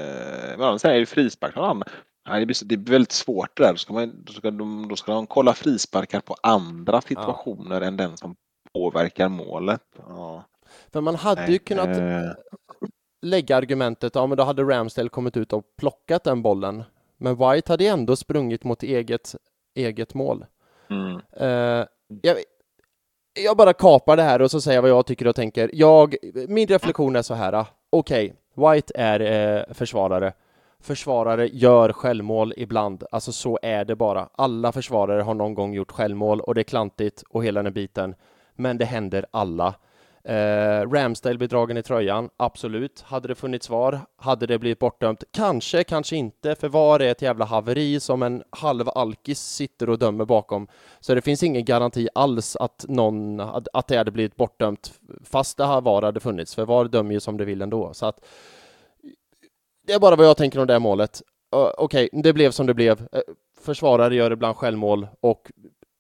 Men han säger ju frispark han. Nej, det, blir, det blir väldigt svårt det där. Då ska, man, då, ska de, då ska de kolla frisparkar på andra situationer än den som påverkar målet. Ja. För man hade ju kunnat Eh, lägga argumentet, ja men då hade Ramsdale kommit ut och plockat den bollen. Men White hade ändå sprungit mot eget, eget mål. mm, Eh, jag, jag bara kapar det här och så säger jag vad jag tycker och tänker. Jag, min reflektion är så här. okej, Okej, White är eh, försvarare. Försvarare gör självmål ibland. Alltså så är det bara. Alla försvarare har någon gång gjort självmål och det är klantigt och hela den biten. Men det händer alla. Eh, Ramsdale blir dragen i tröjan, absolut. Hade det funnits VAR, hade det blivit bortdömt? Kanske, kanske inte, för VAR är ett jävla haveri som en halv alkis sitter och dömer bakom. Så det finns ingen garanti alls att någon, att det hade blivit bortdömt fast det här VAR hade funnits, för VAR dömer ju som det vill ändå. Så att det är bara vad jag tänker om det här målet. Uh, Okej, det blev som det blev. Uh, försvarare gör ibland självmål och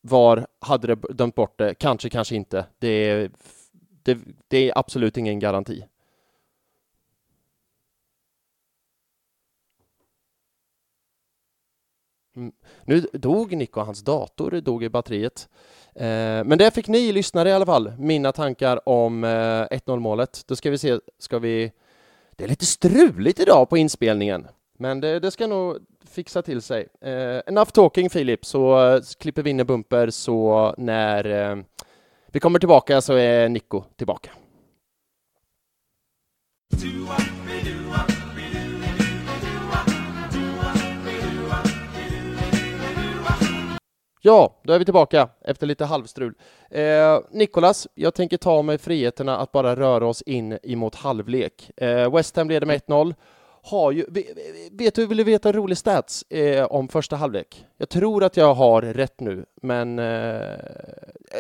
VAR hade det dömt bort det, kanske, kanske inte. Det är, det, det är absolut ingen garanti. Mm. Nu dog Nico, hans dator dog i batteriet. Eh, men det fick ni lyssnare i alla fall, mina tankar om eh, 1-0 målet. Då ska vi se, ska vi... Det är lite struligt idag på inspelningen, men det, det ska nog fixa till sig. Eh, enough talking Filip, så eh, klipper vi in en bumper så när eh, vi kommer tillbaka så är Nico tillbaka. Ja, då är vi tillbaka efter lite halvstrul. Eh, Nikolas, jag tänker ta mig friheterna att bara röra oss in emot halvlek. Eh, West Ham leder med 1-0. Har ju, ve- vet du, vill du veta en rolig stats eh, om första halvlek? Jag tror att jag har rätt nu, men eh,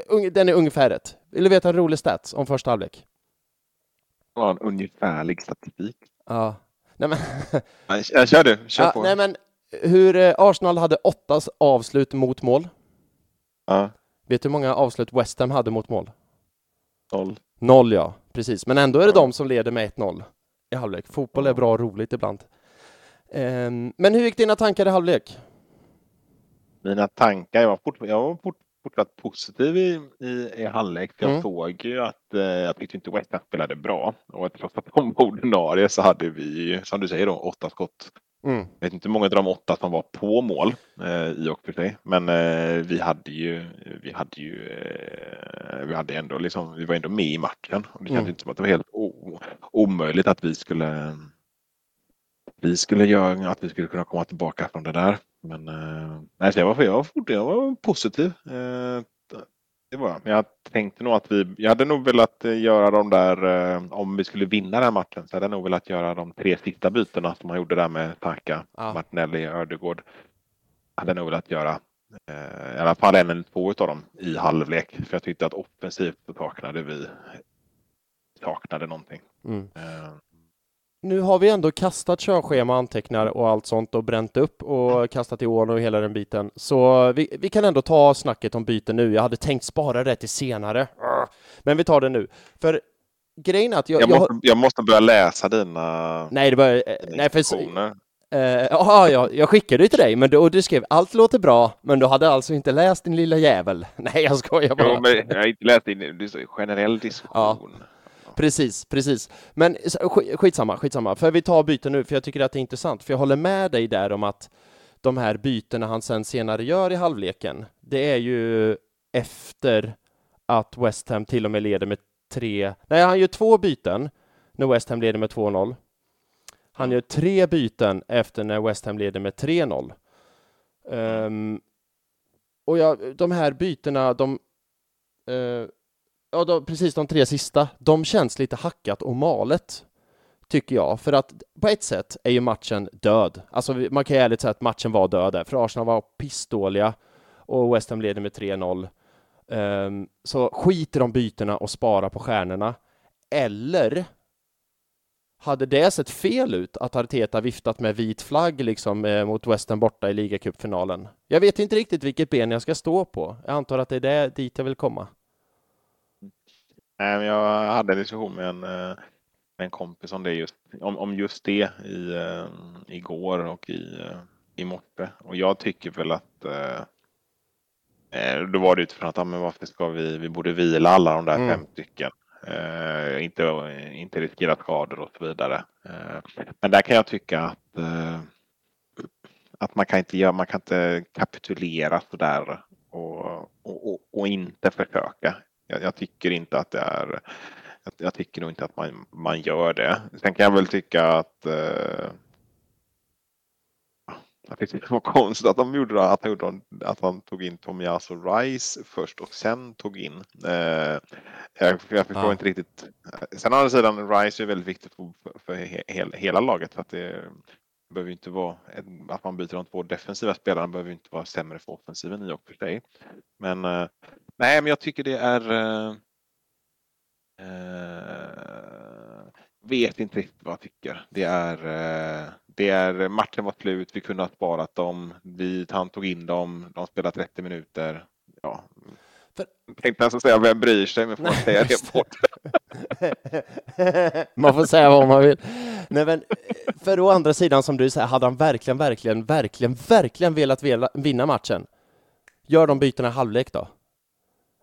ung- den är ungefär rätt. Vill du veta en rolig stats om första halvlek? var en ungefärlig statistik. Ja. Nej, men, Nej, jag kör du, kör ja, på. nej, men hur eh, Arsenal hade åtta avslut mot mål. Ja, Vet du hur många avslut West Ham hade mot mål? noll. Noll ja, precis. Men ändå är det Ja. de som leder med 1-0 i halvlek. Fotboll är bra och roligt ibland. Ehm, men hur gick dina tankar i halvlek? Mina tankar, jag var, fort, jag var fort, fortsatt positiv i, i, i halvlek. För jag Mm. såg ju att eh, jag tyckte inte West Ham spelade bra. Och trots att de var ordinarie så hade vi, som du säger då, åtta skott. Mm. Jag vet inte hur många av de åtta som var på mål eh, i och för sig. Men eh, vi hade ju, vi hade ju, eh, vi hade ändå liksom, vi var ändå med i matchen. Och det kändes Mm. inte som att det var helt o, omöjligt att vi skulle, vi skulle göra, att vi skulle kunna komma tillbaka från det där. Men eh, nej, så jag var, jag var, jag var positiv. Det var jag. Men jag tänkte nog att vi, jag hade nog velat eh, göra de där, eh, om vi skulle vinna den här matchen, så hade jag nog velat göra de tre sista bytena som man gjorde där med Taka, Ja. Martinelli, Ödegård. hade nog velat göra eh, i alla fall en eller två av dem i halvlek. För jag tyckte att offensivt saknade vi saknade någonting. Mm. Nu har vi ändå kastat körschema, antecknar och allt sånt och bränt upp och kastat i ån och hela den biten. Så vi, vi, kan ändå ta snacket om byten nu. Jag hade tänkt spara det till senare, men vi tar det nu. För grejen är att jag... Jag måste, jag, måste börja läsa dina... Nej, det börjar... Nej, för... Uh, ja, jag skickade det till dig, men du, och du skrev allt låter bra, men du hade alltså inte läst din lilla jävel. Nej, jag skojar bara. Jo, men jag har inte läst din generell diskussion. Ja. Precis, precis. Men skitsamma, skitsamma. För vi tar byten nu, för jag tycker att det är intressant. För jag håller med dig där om att de här bytena han sen senare gör i halvleken, det är ju efter att West Ham till och med leder med tre... Nej, han gör två byten när West Ham leder med 2-0. Han gör tre byten efter när West Ham leder med 3-0. Um, ehm, och ja, de här bytena, de... Uh, ja, de, precis de tre sista, de känns lite hackat och malet, tycker jag. För att på ett sätt är ju matchen död. Alltså man kan ju ärligt säga att matchen var död där, för Arsenal var pissdåliga och West Ham leder med 3-0. Um, ehm, så skit i de bytena och spara på stjärnorna. Eller hade det sett fel ut att Arteta viftat med vit flagg liksom eh, mot West Ham borta i ligacupfinalen? Jag vet inte riktigt vilket ben jag ska stå på. Jag antar att det är det dit jag vill komma. Jag hade en diskussion med en, eh, med en kompis om, det just, om, om just det i, uh, igår och i, uh, i morse. Och jag tycker väl att då var det utifrån att, ja, men varför ska vi, vi borde vila alla de där mm. fem stycken. Uh, inte, inte riskera skador och så vidare. Uh, men där kan jag tycka att, uh, att man kan inte göra, man kan inte kapitulera sådär och, och, och, och inte försöka. Jag, jag, tycker inte att det är jag, jag, tycker nog inte att man, man gör det. Sen kan jag väl tycka att eh, jag tyckte det var konstigt att de gjorde att han, gjorde, att han tog in Tomiyasu Rice först och sen tog in. Eh, jag, jag förstår ja. inte riktigt. Sen å andra sidan, Rice är väldigt viktigt för, för he, hela laget. För att det behöver inte vara att man byter de två defensiva spelarna behöver inte vara sämre för offensiven i och för sig. Men eh, Nej, men jag tycker det är... Uh, uh, vet inte riktigt vad jag tycker. Det är, uh, det är matchen var slut. Vi kunde ha sparat dem. Vi, han tog in dem. De spelade 30 minuter. Ja. För... Tänkte nästan säga vem bryr sig, men får man säga det bort. man får säga vad man vill. Nej, men för å andra sidan, som du säger, hade han verkligen, verkligen, verkligen, verkligen velat vinna matchen? Gör de bytena i halvlek då?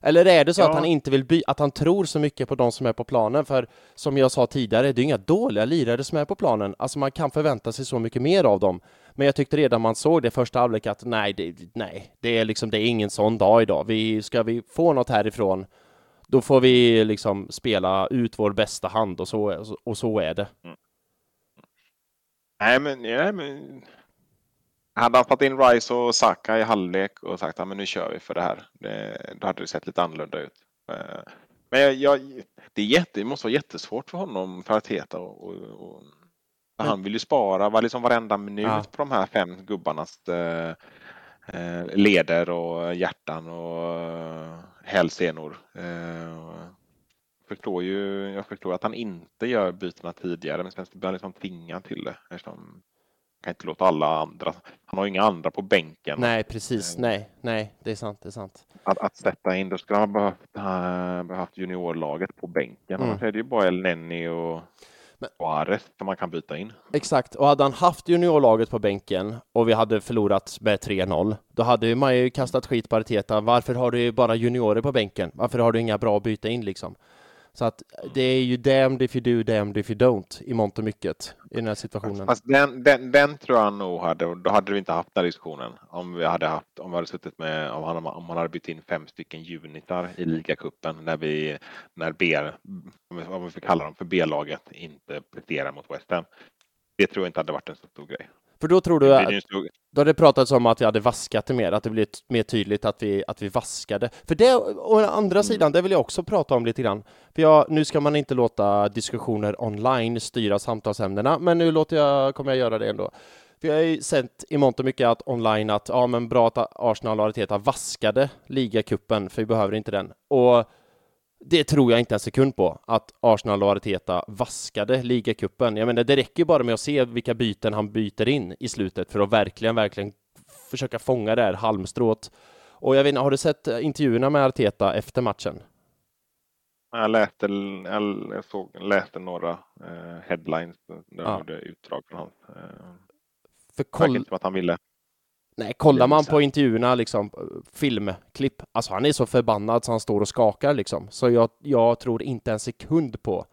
Eller är det så ja. att han inte vill by att han tror så mycket på de som är på planen? För som jag sa tidigare, det är inga dåliga lirare som är på planen. Alltså man kan förvänta sig så mycket mer av dem. Men jag tyckte redan man såg det första halvlek att nej, det, nej, det är liksom, det är ingen sån dag idag. Vi, ska vi få något härifrån, då får vi liksom spela ut vår bästa hand och så, och så är det. Mm. Nej, men, nej, men hade han fått in Rice och Saka i halvlek och sagt att ja, nu kör vi för det här. Det, då hade det sett lite annorlunda ut. Eh, men jag, jag, det, är jätte, det måste vara jättesvårt för honom för att heta och, och, och han vill ju spara var liksom varenda minut ja. på de här fem gubbarnas eh leder och hjärtan och eh, hälsenor. Eh, förstår ju, jag förstår att han inte gör bytena tidigare men sen blir han liksom tvingad till det. Eftersom kan inte låta alla andra. Han har ju inga andra på bänken. Nej, precis. Eh, nej, nej, det är sant. Det är sant. Att, att sätta in, då skulle han behövt, behövt juniorlaget på bänken. Mm. Annars är det ju bara El Nenni och men, Suarez som man kan byta in. Exakt, och hade han haft juniorlaget på bänken och vi hade förlorat med 3-0, då hade man ju kastat skit på Arteta. Varför har du bara juniorer på bänken? Varför har du inga bra att byta in liksom? Så att det är ju damned if you do, damned if you don't i mångt och mycket i den här situationen. Fast den, den, den tror jag nog hade, då hade vi inte haft den här diskussionen om vi hade haft, om vi hade suttit med, om han, om man hade bytt in fem stycken junitar i ligacupen när vi, när B, om vi får kalla dem för B-laget, inte presterar mot West Ham. Det tror jag inte hade varit en så stor grej. För då tror du att, då hade det pratats om att vi hade vaskat det mer, att det blev mer tydligt att vi, att vi vaskade. För det, å andra mm. sidan, det vill jag också prata om lite grann. För jag, nu ska man inte låta diskussioner online styra samtalsämnena, men nu låter jag, kommer jag göra det ändå. Vi har ju sett i mångt och mycket att online att ja, men bra att Arsenal och Arteta vaskade ligacupen, för vi behöver inte den. Och det tror jag inte en sekund på, att Arsenal och Arteta vaskade ligacupen. Jag menar, det räcker bara med att se vilka byten han byter in i slutet för att verkligen, verkligen försöka fånga det här halmstrået. Och jag vet inte, har du sett intervjuerna med Arteta efter matchen? Jag läste, jag såg, läste några eh, headlines där ja. utdrag från honom. Eh, för koll... inte som att han ville. Nej, kollar man på intervjuerna, liksom, filmklipp, alltså han är så förbannad så han står och skakar liksom. Så jag, jag tror inte en sekund på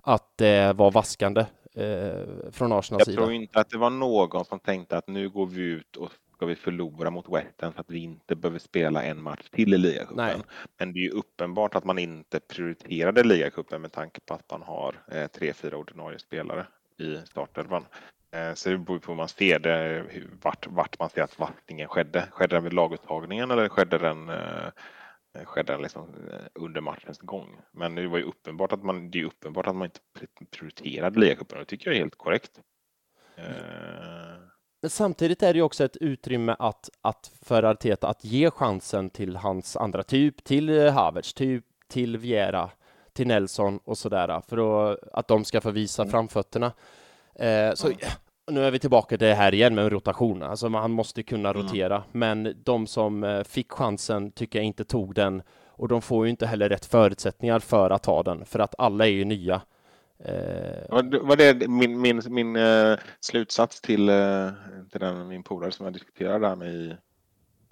att det var vaskande eh, från Arsenals sida. Jag tror inte att det var någon som tänkte att nu går vi ut och ska vi förlora mot Ham så att vi inte behöver spela en match till i ligacupen. Men det är ju uppenbart att man inte prioriterade ligacupen med tanke på att man har eh, tre, fyra ordinarie spelare i startelvan. Eh, så det beror på hur man ser det, vart, vart man ser att vattningen skedde. Skedde den vid laguttagningen eller skedde den, eh, skedde den liksom eh, under matchens gång? Men det var ju uppenbart att man, det är uppenbart att man inte prioriterade ligacupen och det tycker jag är helt korrekt. Men samtidigt är det ju också ett utrymme att, att för Arteta att ge chansen till hans andra typ, till Havertz, typ till Viera, till Nelson och sådär, för att, att de ska få visa mm. framfötterna. Eh, så nu är vi tillbaka till det här igen med rotation. Alltså man måste kunna mm. rotera, mm. men de som eh, fick chansen tycker jag inte tog den och de får ju inte heller rätt förutsättningar för att ta den, för att alla är ju nya. Eh... Var det min, min, min uh, slutsats till, uh, till den, min polare som jag diskuterade där med i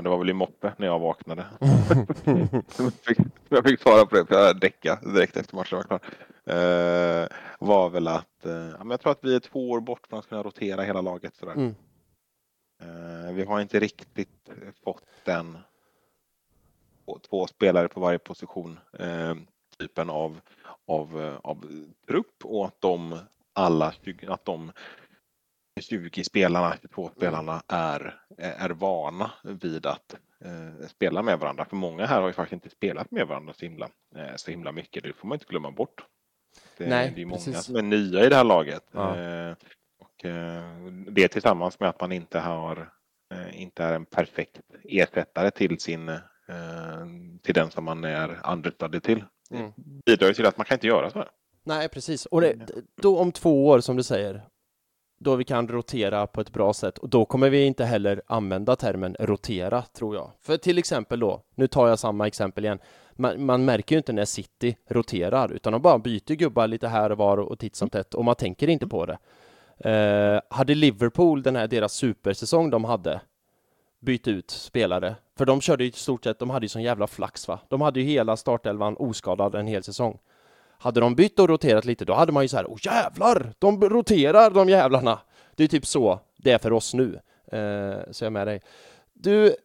det var väl i moppe när jag vaknade. jag, fick, jag fick svara på det för jag däckade direkt efter matchen var klar. Uh, var väl att uh, jag tror att vi är två år bort från att kunna rotera hela laget. Sådär. Mm. Uh, vi har inte riktigt fått den två spelare på varje position typen av, av, av trupp och att de alla att de 20 spelarna, 22 spelarna är, är vana vid att eh, spela med varandra. För många här har ju faktiskt inte spelat med varandra så himla, eh, så himla mycket. Det får man inte glömma bort. Det, Nej, det är många precis. som är nya i det här laget. Ja. Eh, och, eh, det tillsammans med att man inte har eh, inte är en perfekt ersättare till sin eh, till den som man är understudy till. Mm. bidrar till att man kan inte göra så här. Nej, precis. Och det, då om två år, som du säger, då vi kan rotera på ett bra sätt och då kommer vi inte heller använda termen rotera tror jag. För till exempel då, nu tar jag samma exempel igen. Man, man märker ju inte när City roterar utan de bara byter gubbar lite här och var och titt som tätt och man tänker inte på det. Eh, hade Liverpool den här deras supersäsong de hade bytt ut spelare, för de körde ju i stort sett, de hade ju sån jävla flax va. De hade ju hela startelvan oskadad en hel säsong. Hade de bytt och roterat lite, då hade man ju så här, åh jävlar, de roterar de jävlarna. Det är typ så det är för oss nu. Eh, så jag är med dig. Du,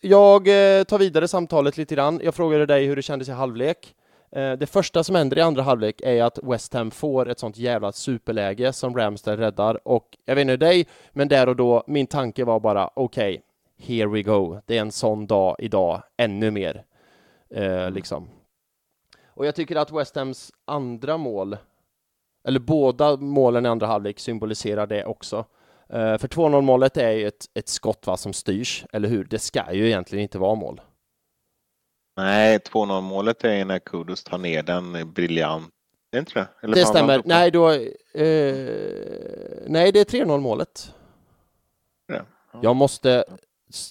jag eh, tar vidare samtalet lite grann. Jag frågade dig hur det kändes i halvlek. Eh, det första som händer i andra halvlek är att West Ham får ett sånt jävla superläge som Ramsdale räddar och jag vet inte dig, men där och då, min tanke var bara okej, okay, here we go. Det är en sån dag idag, ännu mer. Eh, liksom. Och jag tycker att West Hams andra mål, eller båda målen i andra halvlek symboliserar det också. Uh, för 2-0 målet är ju ett, ett skott va, som styrs, eller hur? Det ska ju egentligen inte vara mål. Nej, 2-0 målet är när Kudus tar ner den briljant. Det inte det? Eller det stämmer. Nej, då, uh, nej, det är 3-0 målet. Ja. Jag måste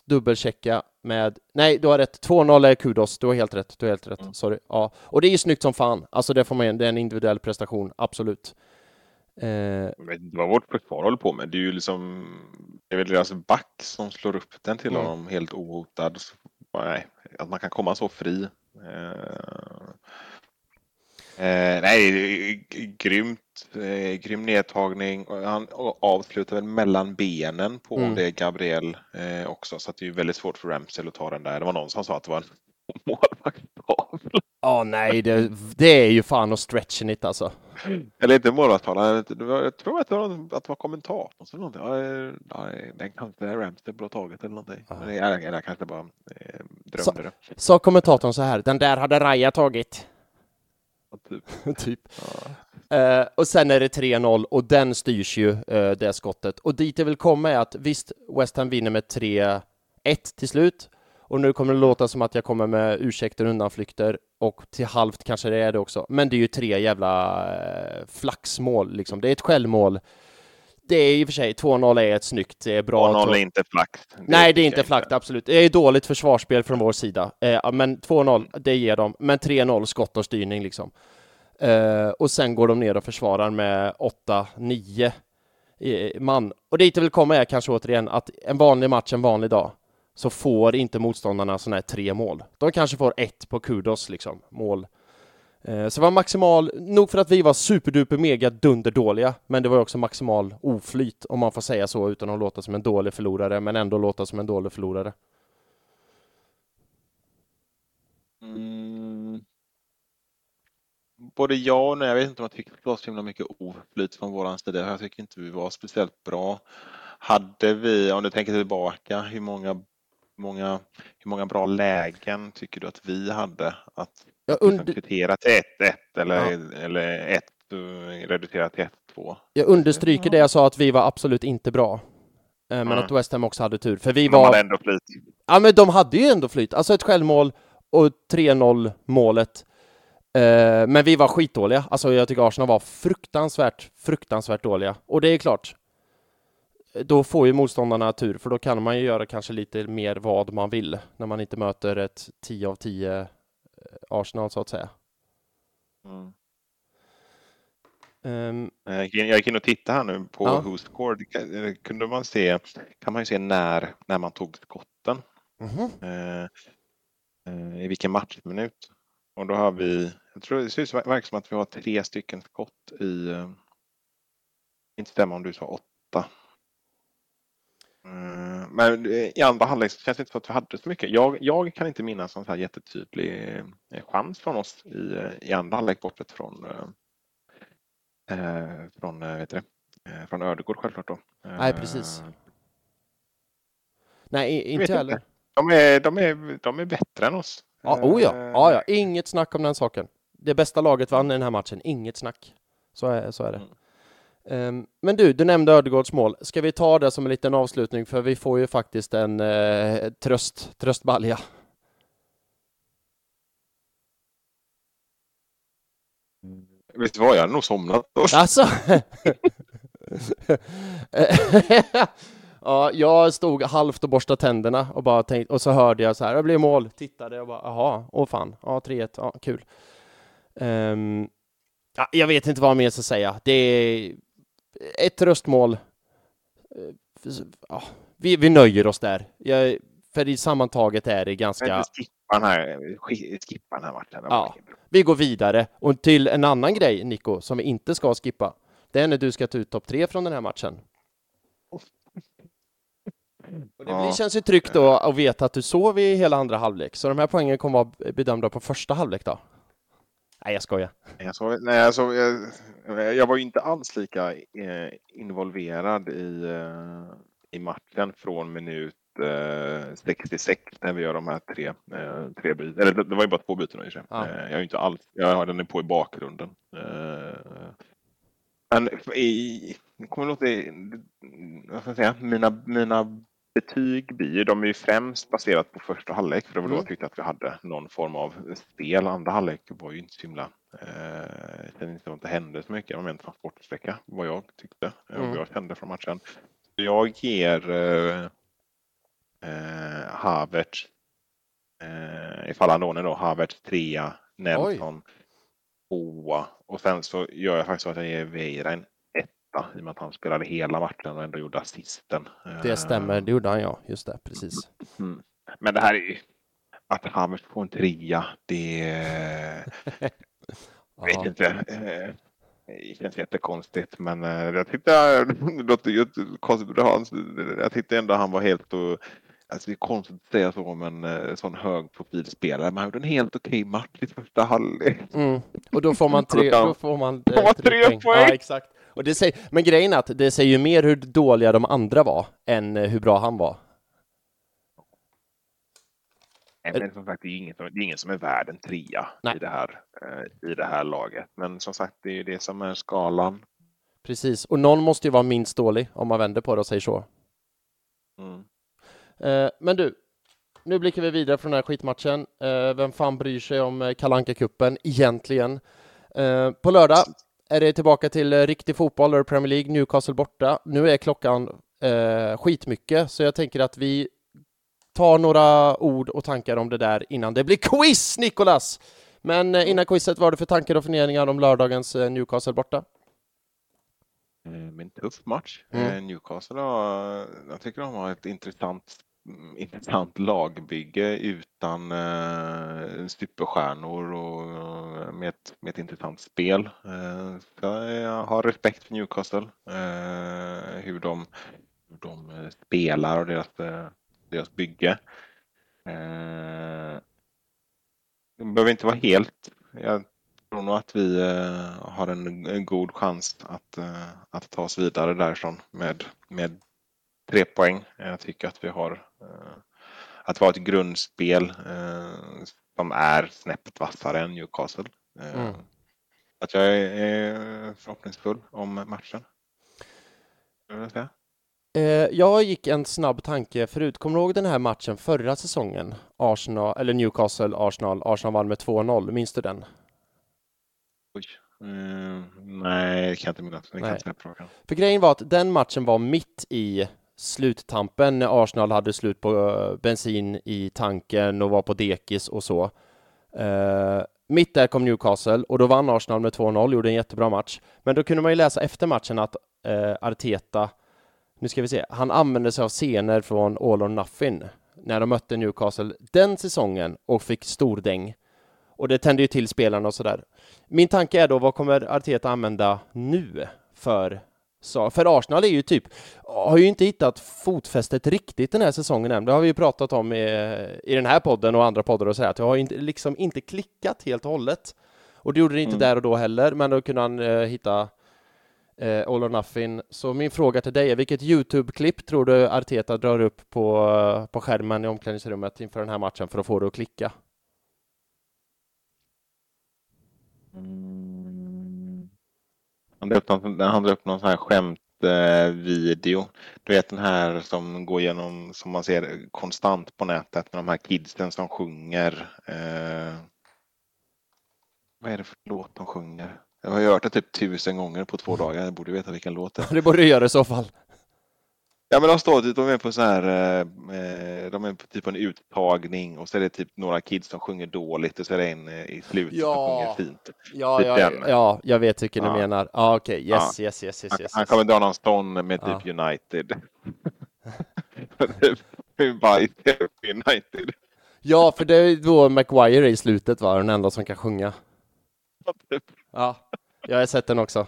dubbelchecka med, nej du har rätt, 2-0 är kudos, du har helt rätt, du har helt rätt, mm. sorry. Ja, och det är ju snyggt som fan, alltså det får man det är en individuell prestation, absolut. Eh... Inte vad vårt försvar håller på med, det är ju liksom, det är väl deras back som slår upp den till mm. honom helt ohotad. Nej, att man kan komma så fri. Eh... Eh, nej, grymt. Eh, grym nedtagning. Han avslutar väl mellan benen på mm. det Gabriel eh, också. Så det är väldigt svårt för Ramsel att ta den där. Det var någon som sa att det var en målvaktstavla. Ja, oh, nej, det, det, är ju fan att stretchen it alltså. Eller inte målvaktstavla. Jag tror att det var, att det var kommentatorn som någonting. Ja, den kanske Ramsel borde ha tagit eller någonting. Ah. Eller, eller kanske bara eh, drömde så, det. Sa kommentatorn så här, den där hade Raja tagit. Typ. typ. Ja. Eh, och sen är det 3-0 och den styrs ju, eh, det skottet. Och dit jag vill komma är att visst, West Ham vinner med 3-1 till slut. Och nu kommer det låta som att jag kommer med ursäkter och undanflykter och till halvt kanske det är det också. Men det är ju tre jävla eh, flaxmål liksom. Det är ett självmål. Det är i och för sig 2-0 är ett snyggt, det är bra. 2-0 är inte flax. Nej, det är inte flax, absolut. Det är dåligt försvarsspel från vår sida. Eh, men 2-0, det ger dem. Men 3-0 skott och styrning liksom. Eh, och sen går de ner och försvarar med 8-9 eh, man. Och dit jag vill komma är kanske återigen att en vanlig match en vanlig dag så får inte motståndarna sådana här tre mål. De kanske får ett på kudos liksom, mål. Eh, så det var maximal, nog för att vi var superduper mega dunderdåliga, men det var också maximal oflyt, om man får säga så utan att låta som en dålig förlorare, men ändå låta som en dålig förlorare. Mm. Både ja och nej. Jag vet inte om jag tycker det var så himla mycket oflyt från våran sida. Jag tycker inte vi var speciellt bra. Hade vi, om du tänker tillbaka, hur många många, hur många bra lägen tycker du att vi hade att Ja, liksom under- kvittera till 1-1 eller, eller 1 reducerat till 1-2? Jag understryker det jag sa att vi var absolut inte bra. Eh, Men Mm. att West Ham också hade tur, för vi De var... hade ändå flyt. Ja, men de hade ju ändå flyt. Alltså ett självmål och 3-0 målet. Eh, men vi var skitdåliga. Alltså jag tycker Arsenal var fruktansvärt, fruktansvärt dåliga. Och det är klart, då får ju motståndarna tur, för då kan man ju göra kanske lite mer vad man vill när man inte möter ett 10 av 10 Arsenal så att säga. Mm. Ehm, Jag gick in- och tittade här nu på Ja. Who Scored. Kan- Kunde man se, kan man ju se när, när man tog skotten. mhm. Eh, eh, I vilken matchminut. Och då har vi, jag tror det ser ut som- verkar som att vi har tre stycken skott i, eh, inte stämma om du sa åtta. Eh, Men eh, i andra halvlek känns det inte som att vi hade så mycket. Jag, jag kan inte minnas en så här jättetydlig chans från oss i, i andra halvlek bortsett från eh, från, vet du det, från Ödegård självklart då. Nej, precis. Nej, inte heller. De är, de, är, de är bättre än oss. Ja, oh ja. Ja, ja, inget snack om den saken. Det bästa laget vann i den här matchen, inget snack. Så är, så är det. Mm. Ehm, men du, du nämnde Ödegårds mål. Ska vi ta det som en liten avslutning, för vi får ju faktiskt en eh, tröst, tröstbalja. Vet du vad, jag hade nog somnat. Alltså! ja, jag stod halvt och borstade tänderna och bara tänkte, och så hörde jag så här, det blev mål, tittade och bara, jaha, åh fan, ja 3-1, ja kul. Ja, jag vet inte vad mer jag ska säga. Det är ett röstmål. Eh, Ja, vi, vi nöjer oss där. Jag, för i sammantaget är det ganska... Skippa den här, sk- skippa den här matchen. Ja. Vi går vidare. Och till en annan grej, Nico, som vi inte ska skippa. Det är när du ska ta ut topp tre från den här matchen. Och det Ja. känns ju tryggt då att veta att du sov i hela andra halvlek. Så de här poängen kommer vara bedömda på första halvlek då? Nej, jag skojar. Jag, såg, nej, såg, jag, jag var ju inte alls lika eh, involverad i, eh, i matchen från minut eh, 66 när vi gör de här tre, eh, tre byten. Eller det, var ju bara två byten i sig. Ja. Eh, jag är inte alls, jag har den på i bakgrunden. Eh, men i, kommer låta, vad ska jag säga, mina, mina betyg blir de är ju främst baserat på första halvlek för det var då Mm. jag tyckte att vi hade någon form av spel. Andra halvlek var ju inte så himla, eh, kände inte att det hände så mycket. Det var en transportsträcka vad jag tyckte eh, och Mm. jag kände från matchen. Jag ger eh, eh, Havertz, eh, ifall han lånar då, Havertz trea, Nelson tvåa och sen så gör jag faktiskt så att jag ger Veira etta i och med att han spelade hela matchen och ändå gjorde assisten. Det Eh, stämmer, det gjorde han ja. Just det, precis. Mm. Men det här är ju att Havertz får en trea, det vet Ja. inte. eh, Det känns jättekonstigt men eh, jag tyckte det låter konstigt. Jag tyckte ändå han var helt och Alltså det är konstigt att säga så om en sån hög profilspelare. Men han gjorde en helt okej match i första halvlek. Mm. Och då får man tre, då får man, eh, man tre poäng. Ja, exakt. Och det säger, men grejen är att det säger ju mer hur dåliga de andra var än eh, hur bra han var. Nej, men som sagt, det är, ingen, det är ingen som är värd en trea i det, här, eh, i det här laget. Men som sagt, det är ju det som är skalan. Precis, och någon måste ju vara minst dålig om man vänder på det och säger så. Mm. Eh, men du, nu blickar vi vidare från den här skitmatchen. Vem fan bryr sig om kalanka kuppen egentligen? På lördag är det tillbaka till eh, riktig fotboll, eller Premier League, Newcastle borta. Nu är klockan eh, skitmycket, så jag tänker att vi tar några ord och tankar om det där innan det blir quiz, Nikolas! Men eh, innan quizet, vad har du för tankar och funderingar om lördagens eh, Newcastle borta? En tuff match. Mm. Newcastle har, jag tycker de har ett intressant intressant lagbygge utan eh, superstjärnor och eh, med ett, med ett intressant spel. Eh, jag har respekt för Newcastle, eh, hur, de, hur de eh, spelar och deras, eh, deras bygge. Eh, det behöver inte vara helt. Jag tror nog att vi eh, har en, en, god chans att, att ta oss vidare därifrån med, med tre poäng. Jag tycker att vi har eh, att har ett grundspel eh, som är snäppet vassare än Newcastle. Eh, mm. Att jag är förhoppningsfull om matchen. Jag gick en snabb tanke förut. Kommer du ihåg den här matchen förra säsongen? Arsenal, eller Newcastle, Arsenal. Arsenal vann med 2-0. Minns du den? Oj. Mm, nej, det kan jag inte minnas. För grejen var att den matchen var mitt i sluttampen när Arsenal hade slut på eh, bensin i tanken och var på dekis och så. Uh, mitt där kom Newcastle och då vann Arsenal med 2-0, gjorde en jättebra match. Men då kunde man ju läsa efter matchen att uh, Arteta, nu ska vi se, han använde sig av scener från All or Nothing när de mötte Newcastle den säsongen och fick stordäng. Och det tände ju till spelarna och sådär. Min tanke är då, vad kommer Arteta använda nu för så, för Arsenal är ju typ, har ju inte hittat fotfästet riktigt den här säsongen än. Det har vi ju pratat om i, i den här podden och andra poddar och så här, att det har inte, liksom inte klickat helt och hållet. Och det gjorde det inte mm. där och då heller, men då kunde han eh, hitta eh, All or Nothing. Så min fråga till dig är, vilket YouTube-klipp tror du Arteta drar upp på, på skärmen i omklädningsrummet inför den här matchen för att få det att klicka? Mm. Han drar upp någon, han drar upp någon sån här skämtvideo. Du vet den här som går igenom, som man ser konstant på nätet med de här kidsen som sjunger. Eh, vad är det för låt de sjunger? Jag har hört det typ tusen gånger på två dagar. Jag borde veta vilken låt det är. Det borde du göra i så fall. Ja men de står typ, de är på så här, eh, de är på typ en uttagning och så är det typ några kids som sjunger dåligt och så är det en eh, i slutet ja. som sjunger fint. Ja, typ ja, ja, jag vet vilken ja. du menar. Ja, okej, okay. yes, ja. yes, yes, yes, yes. Han, kommer dra någon stånd med typ United. United. Ja, för det är då Maguire i slutet va, den enda som kan sjunga. Typ. Ja, jag har sett den också.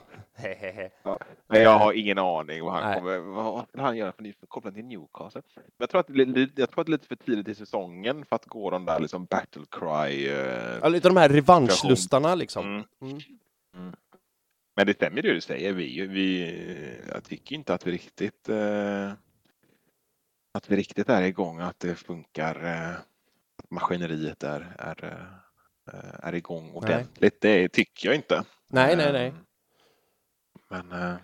Ja. Men jag har ingen aning vad han Nej. kommer, vad han göra för kopplat till Newcastle. Men jag tror, att, jag tror att det är lite för tidigt i säsongen för att gå de där liksom battle cry. Eh, ja, lite de här revanschlustarna liksom. Mm. Mm. Mm. Men det stämmer det du säger. Vi, vi, jag tycker inte att vi riktigt eh, att vi riktigt är igång, att det funkar, eh, att maskineriet är, är, eh, är igång ordentligt. Nej. Det tycker jag inte. Nej, nej, nej. Men äh,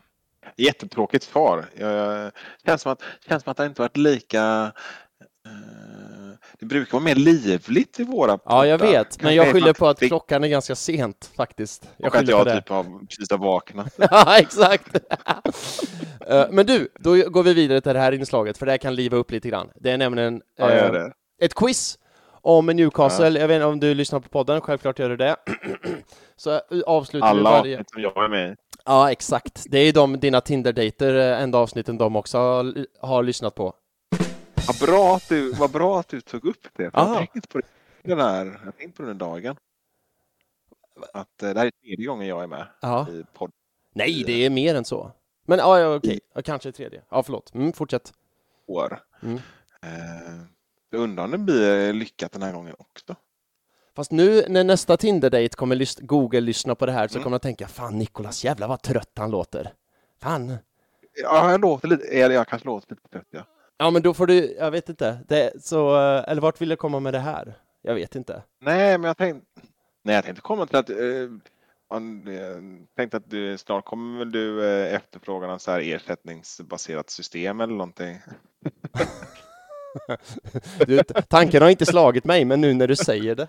jättetråkigt svar. Jag, känns, som att, känns som att det inte varit lika äh, det brukar vara mer livligt i våra poddar. Ja, jag vet, men jag skyller på att klockan är ganska sent faktiskt. Jag och att jag typ har precis har vaknat. ja, exakt. Eh, men du, då går vi vidare till det här inslaget, för det här kan liva upp lite grann. Det är nämligen ja, äh, ett quiz om Newcastle. Ja. Jag vet inte om du lyssnar på podden, självklart gör du det. Så avslutar Alla vi varje... som jag är med Ja, exakt. Det är de dina Tinder-dejter, eh, enda avsnitten de också har, har lyssnat på. Vad bra att du, vad bra att du tog upp det. För jag tänkte på den här, jag tänkte på den dagen. Att eh, det här är tredje gången jag är med Aha. i podd. Nej, det är mer än så. Men ja, ja okej, ja, kanske tredje. Ja, förlåt. Mm, fortsätt. År. Mm. Eh, undrar om det blir lyckat den här gången också. Fast nu när nästa Tinder-date kommer Google lyssna på det här så mm. kommer de tänka fan Nikolas jävlar vad trött han låter. Fan. Ja, jag låter lite, eller jag kanske låter lite trött ja. Ja, men då får du, jag vet inte, det, så, eller vart vill jag komma med det här? Jag vet inte. Nej, men jag tänkte, nej, jag tänkte komma till att eh, man, eh, tänkte att du, snart kommer väl du eh, efterfråga något så här ersättningsbaserat system eller någonting. Du, tanken har inte slagit mig, men nu när du säger det.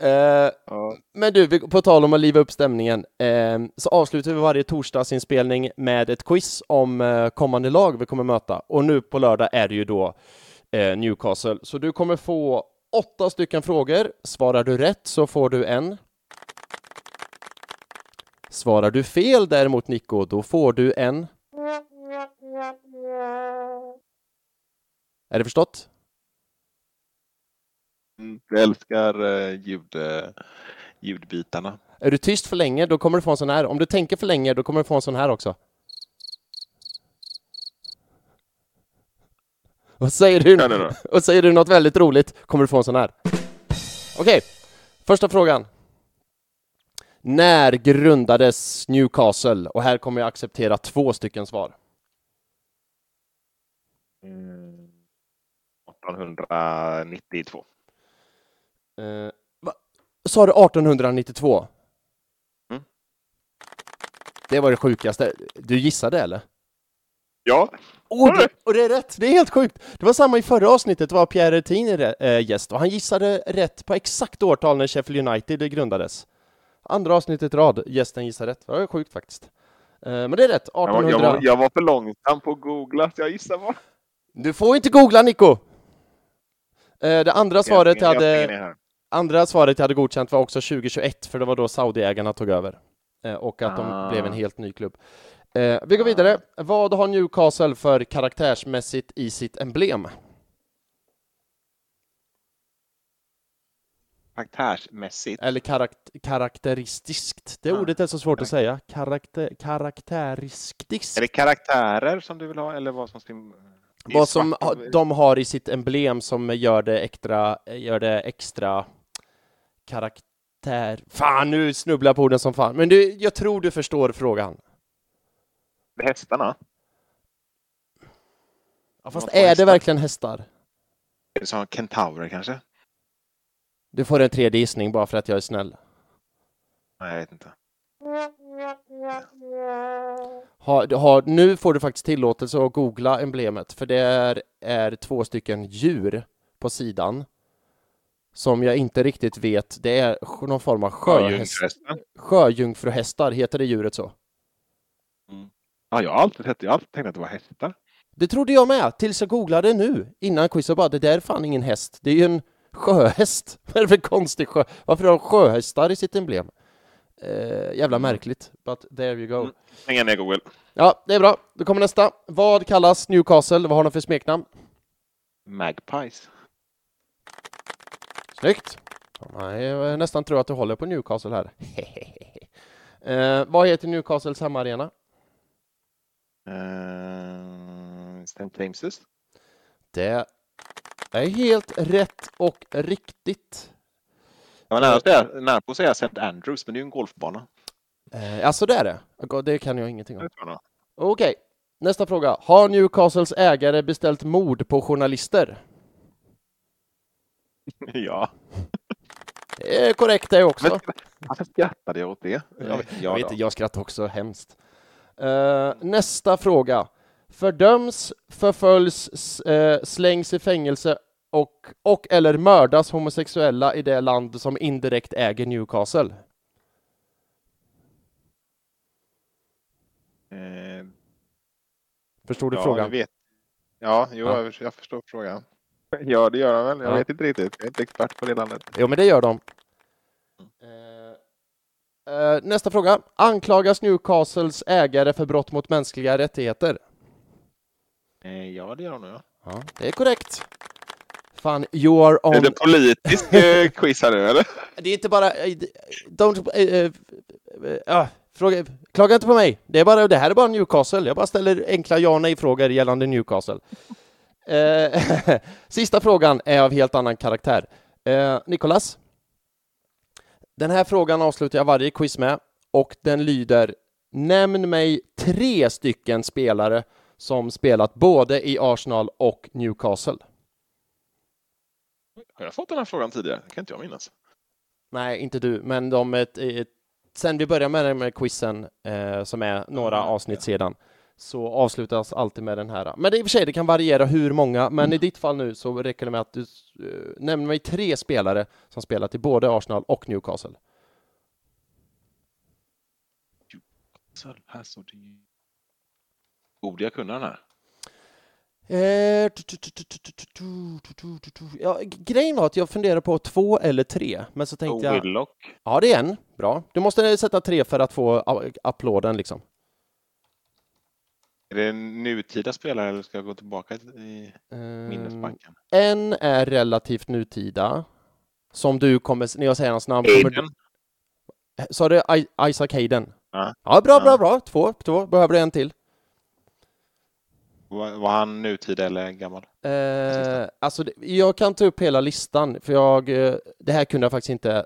Eh, Ja. men du, på tal om att liva upp stämningen, eh, så avslutar vi varje torsdagsinspelning med ett quiz om eh, kommande lag vi kommer möta. Och nu på lördag är det ju då eh, Newcastle. Så du kommer få åtta stycken frågor. Svarar du rätt så får du en. Svarar du fel däremot, Nico, då får du en. Är det förstått? Jag älskar eh, ljud, eh, ljudbitarna. Är du tyst för länge, då kommer du få en sån här. Om du tänker för länge, då kommer du få en sån här också. Och säger du, Ja, det då. och säger du något väldigt roligt, kommer du få en sån här. Okej, första frågan. När grundades Newcastle? Och här kommer jag acceptera två stycken svar. Mm. 1892. Eh? Sa du 1892? Mm. Det var det sjukaste. Du gissade eller? Ja, Oh, det, och det är rätt! Det är helt sjukt! Det var samma i förra avsnittet, det var Pierre Tini äh, gäst och han gissade rätt på exakt årtal när Sheffield United grundades. Andra avsnittet i rad, gästen gissade rätt. Det var sjukt faktiskt. Eh, men det är rätt, jag var, 1800. jag, var, jag var för långsam på att googla så jag gissar bara. Du får inte googla Nico! Eh, det andra svaret jag hade, andra svaret jag hade godkänt var också 2021, för det var då Saudiägarna tog över. Eh, och att de Ah. blev en helt ny klubb. Eh, vi går vidare. Vad har Newcastle för karaktärsmässigt i sitt emblem? Karaktärsmässigt. Eller karakt karaktäristiskt. Det Ja. ordet är så svårt att säga. Karakter karaktäristiskt. Är det karaktärer som du vill ha eller vad som Vad som de har i sitt emblem som gör det extra, gör det extra karaktär... Fan, nu snubblar jag på orden som fan. Men du, jag tror du förstår frågan. Hästarna? Ja, fast är det hästar? verkligen hästar? Är det som kentaurer kanske? Du får en tredje gissning bara för att jag är snäll. Nej, jag vet inte. Har, har, nu får du faktiskt tillåtelse att googla emblemet, för det är, är två stycken djur på sidan som jag inte riktigt vet. Det är någon form av sjöhäst, sjöjungfruhästar, heter det djuret så? Ja, jag har alltid, sett- jag har alltid tänkt att det var hästar. Det trodde jag med, tills jag googlade nu innan quizet bara, det där är fan ingen häst, det är ju en sjöhäst. Vad är det för konstig sjö? Varför har de sjöhästar i sitt emblem? Eh, jävla märkligt, but there you go. Mm. Ingen ner Google. Ja, det är bra. Då kommer nästa. Vad kallas Newcastle? Vad har de för smeknamn? Magpies. Snyggt! Ja, Jag nästan tror att du håller på Newcastle här. eh, vad heter Newcastles hemmaarena? Uh, St. James's. Det är helt rätt och riktigt. Jag var nära, säga, nära på att säga St. Andrews, men det är ju en golfbana. Eh, alltså det är det? Det kan jag ingenting om. Okej, nästa fråga. Har Newcastles ägare beställt mord på journalister? Ja. Det är korrekt det också. Men varför skrattade jag åt det? Jag, vet- Ja, jag vet jag skrattar också hemskt. Eh, nästa fråga. Fördöms, förföljs, eh, slängs i fängelse och, och eller mördas homosexuella i det land som indirekt äger Newcastle? Eh, Förstod du ja, frågan? Vet. Ja, jo, Ja. Jag, jag förstår frågan. Ja, det gör han väl. Jag Ja. vet inte riktigt. Jag är inte expert på det landet. Jo, men det gör de. Eh, eh, nästa fråga. Anklagas Newcastles ägare för brott mot mänskliga rättigheter? Eh, ja, det gör han nog. Ja. Ja, det är korrekt. Fan, you are on... Är det politisk eh, quiz här nu, eller? Det är inte bara... eh, Don't... eh, ah, fråga, klaga inte på mig. Det, är bara, det här är bara Newcastle. Jag bara ställer enkla ja nej-frågor gällande Newcastle. Sista frågan är av helt annan karaktär. Nicolas? Den här frågan avslutar jag varje quiz med och den lyder Nämn mig tre stycken spelare som spelat både i Arsenal och Newcastle. Har jag fått den här frågan tidigare? Det kan inte jag minnas. Nej, inte du, men de ett, ett, sen vi började med den med quizen, eh, som är några Ja, avsnitt sedan, så avslutas alltid med den här. Men det i och för sig, det kan variera hur många, men i ditt fall nu så räcker det med att du eh, nämner mig tre spelare som spelat i både Arsenal och Newcastle. Här står det. Borde jag kunna den här? Ja, grejen var att jag funderade på två eller tre, men så tänkte jag, Willock. ja det är en, bra. Du måste sätta tre för att få applåden liksom. Är det en nutida spelare eller ska jag gå tillbaka i Ehm, minnesbanken? En är relativt nutida, som du kommer, när jag säger hans namn, Aiden. sa du Isaac Hayden? Ja. Ja, bra, bra, bra. Två, två. Behöver du en till? Var, var han nutida eller gammal? Eh, alltså, jag kan ta upp hela listan, för jag, eh, det här kunde jag faktiskt inte,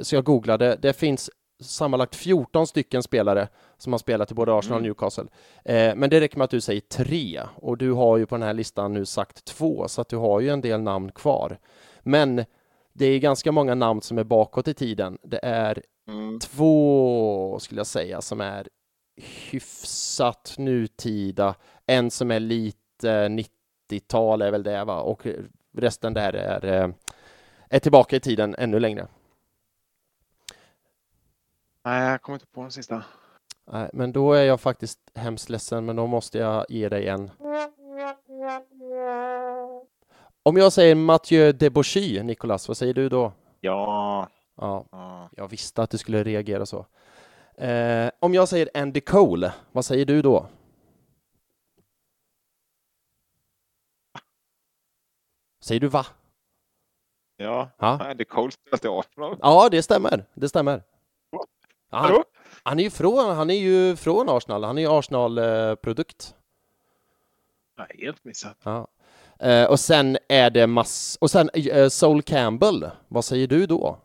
så jag googlade. Det finns sammanlagt 14 stycken spelare som har spelat i både Arsenal och Mm. Newcastle. Eh, men det räcker med att du säger tre, och du har ju på den här listan nu sagt två, så att du har ju en del namn kvar. Men det är ganska många namn som är bakåt i tiden. Det är Mm. två, skulle jag säga, som är hyfsat nutida. En som är lite 90-tal är väl det, va? Och resten där är, eh, är tillbaka i tiden ännu längre. Nej, jag kommer inte på den sista. Nej, Men då är jag faktiskt hemskt ledsen, men då måste jag ge dig en. Om jag säger Mathieu Debauchy, Nicolas, vad säger du då? Ja. Ja, ja. jag visste att du skulle reagera så. Eh, om jag säger Andy Cole, vad säger du då? Säger du va? Ja. Det är Cole spelat i Arsenal. ja det stämmer. Det stämmer. Han, han, är ju från, han är ju från Arsenal. Han är ju Arsenal-produkt. Nej, helt missat. Ja. Eh, och sen är det mass... Och sen eh, Sol Campbell, vad säger du då?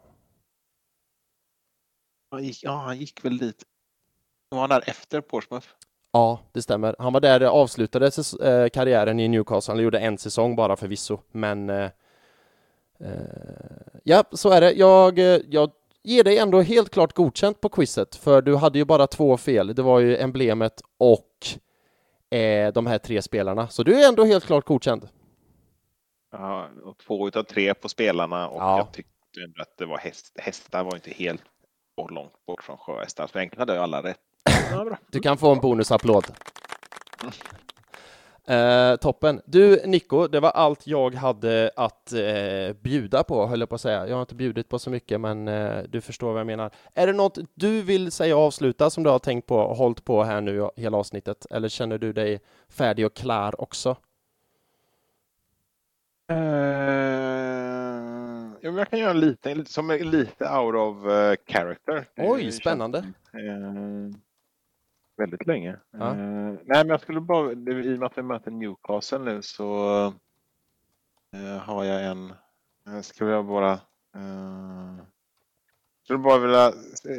Han gick, ja, han gick väl dit. Var han där efter Portsmouth? Ja, det stämmer. Han var där, avslutade säs- eh, karriären i Newcastle. Han gjorde en säsong bara förvisso, men eh, eh, ja, så är det. Jag, eh, jag ger dig ändå helt klart godkänt på quizet, för du hade ju bara två fel. Det var ju emblemet och eh, de här tre spelarna, så du är ändå helt klart godkänd. Ja, och två utav tre på spelarna och Ja. jag tyckte ändå att det var häst, hästar var inte helt bort- långt bort från sjöhästar. Så egentligen hade jag alla rätt. Ja, bra. Du kan få en bonusapplåd. Eh, toppen. Du Nico, det var allt jag hade att eh, bjuda på, höll jag på att säga. Jag har inte bjudit på så mycket, men eh, du förstår vad jag menar. Är det något du vill säga och avsluta som du har tänkt på och hållit på här nu hela avsnittet? Eller känner du dig färdig och klar också? Eh, men jag kan göra en liten, lite, som är lite out of eh, character. Oj, spännande. Eh, väldigt länge. Ja. Eh, nej, men jag skulle bara, i och med att vi möter Newcastle nu så har jag en, jag skulle jag bara skulle bara vilja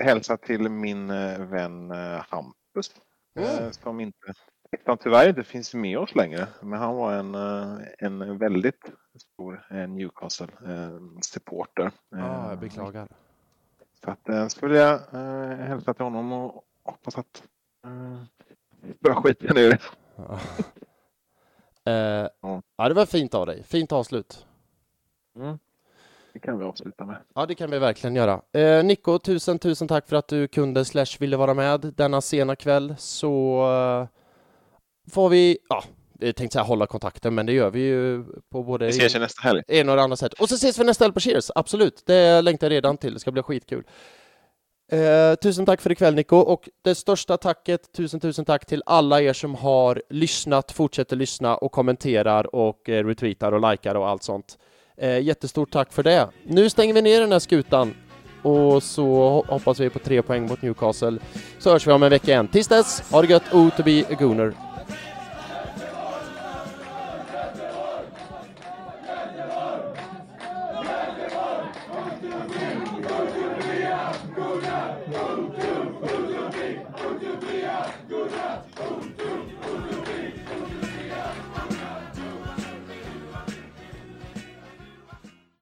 hälsa till min vän Hampus Mm. som inte som tyvärr inte finns med oss längre. Men han var en, eh, en väldigt stor eh, Newcastle-supporter. Ja, jag beklagar. Så att, eh, skulle jag eh, hälsa till honom och hoppas att eh, börja skita nu. det. Ja. Eh, ja, det var fint av dig. Fint avslut. Mm. Det kan vi avsluta med. Ja, det kan vi verkligen göra. Eh, Nico, tusen, tusen tack för att du kunde slash ville vara med denna sena kväll. Så eh, får vi, ja, jag tänkte säga hålla kontakten, men det gör vi ju på både Vi ses ju nästa helg. en och det andra sätt. Och så ses vi nästa helg på Cheers, absolut. Det längtar jag redan till, det ska bli skitkul. Eh, tusen tack för ikväll Nico och det största tacket, tusen tusen tack till alla er som har lyssnat, fortsätter lyssna och kommenterar och eh, retweetar och likar och allt sånt. Eh, jättestort tack för det. Nu stänger vi ner den här skutan och så ho- hoppas vi på tre poäng mot Newcastle. Så hörs vi om en vecka igen. Tills dess, ha det gött, O to be a gooner.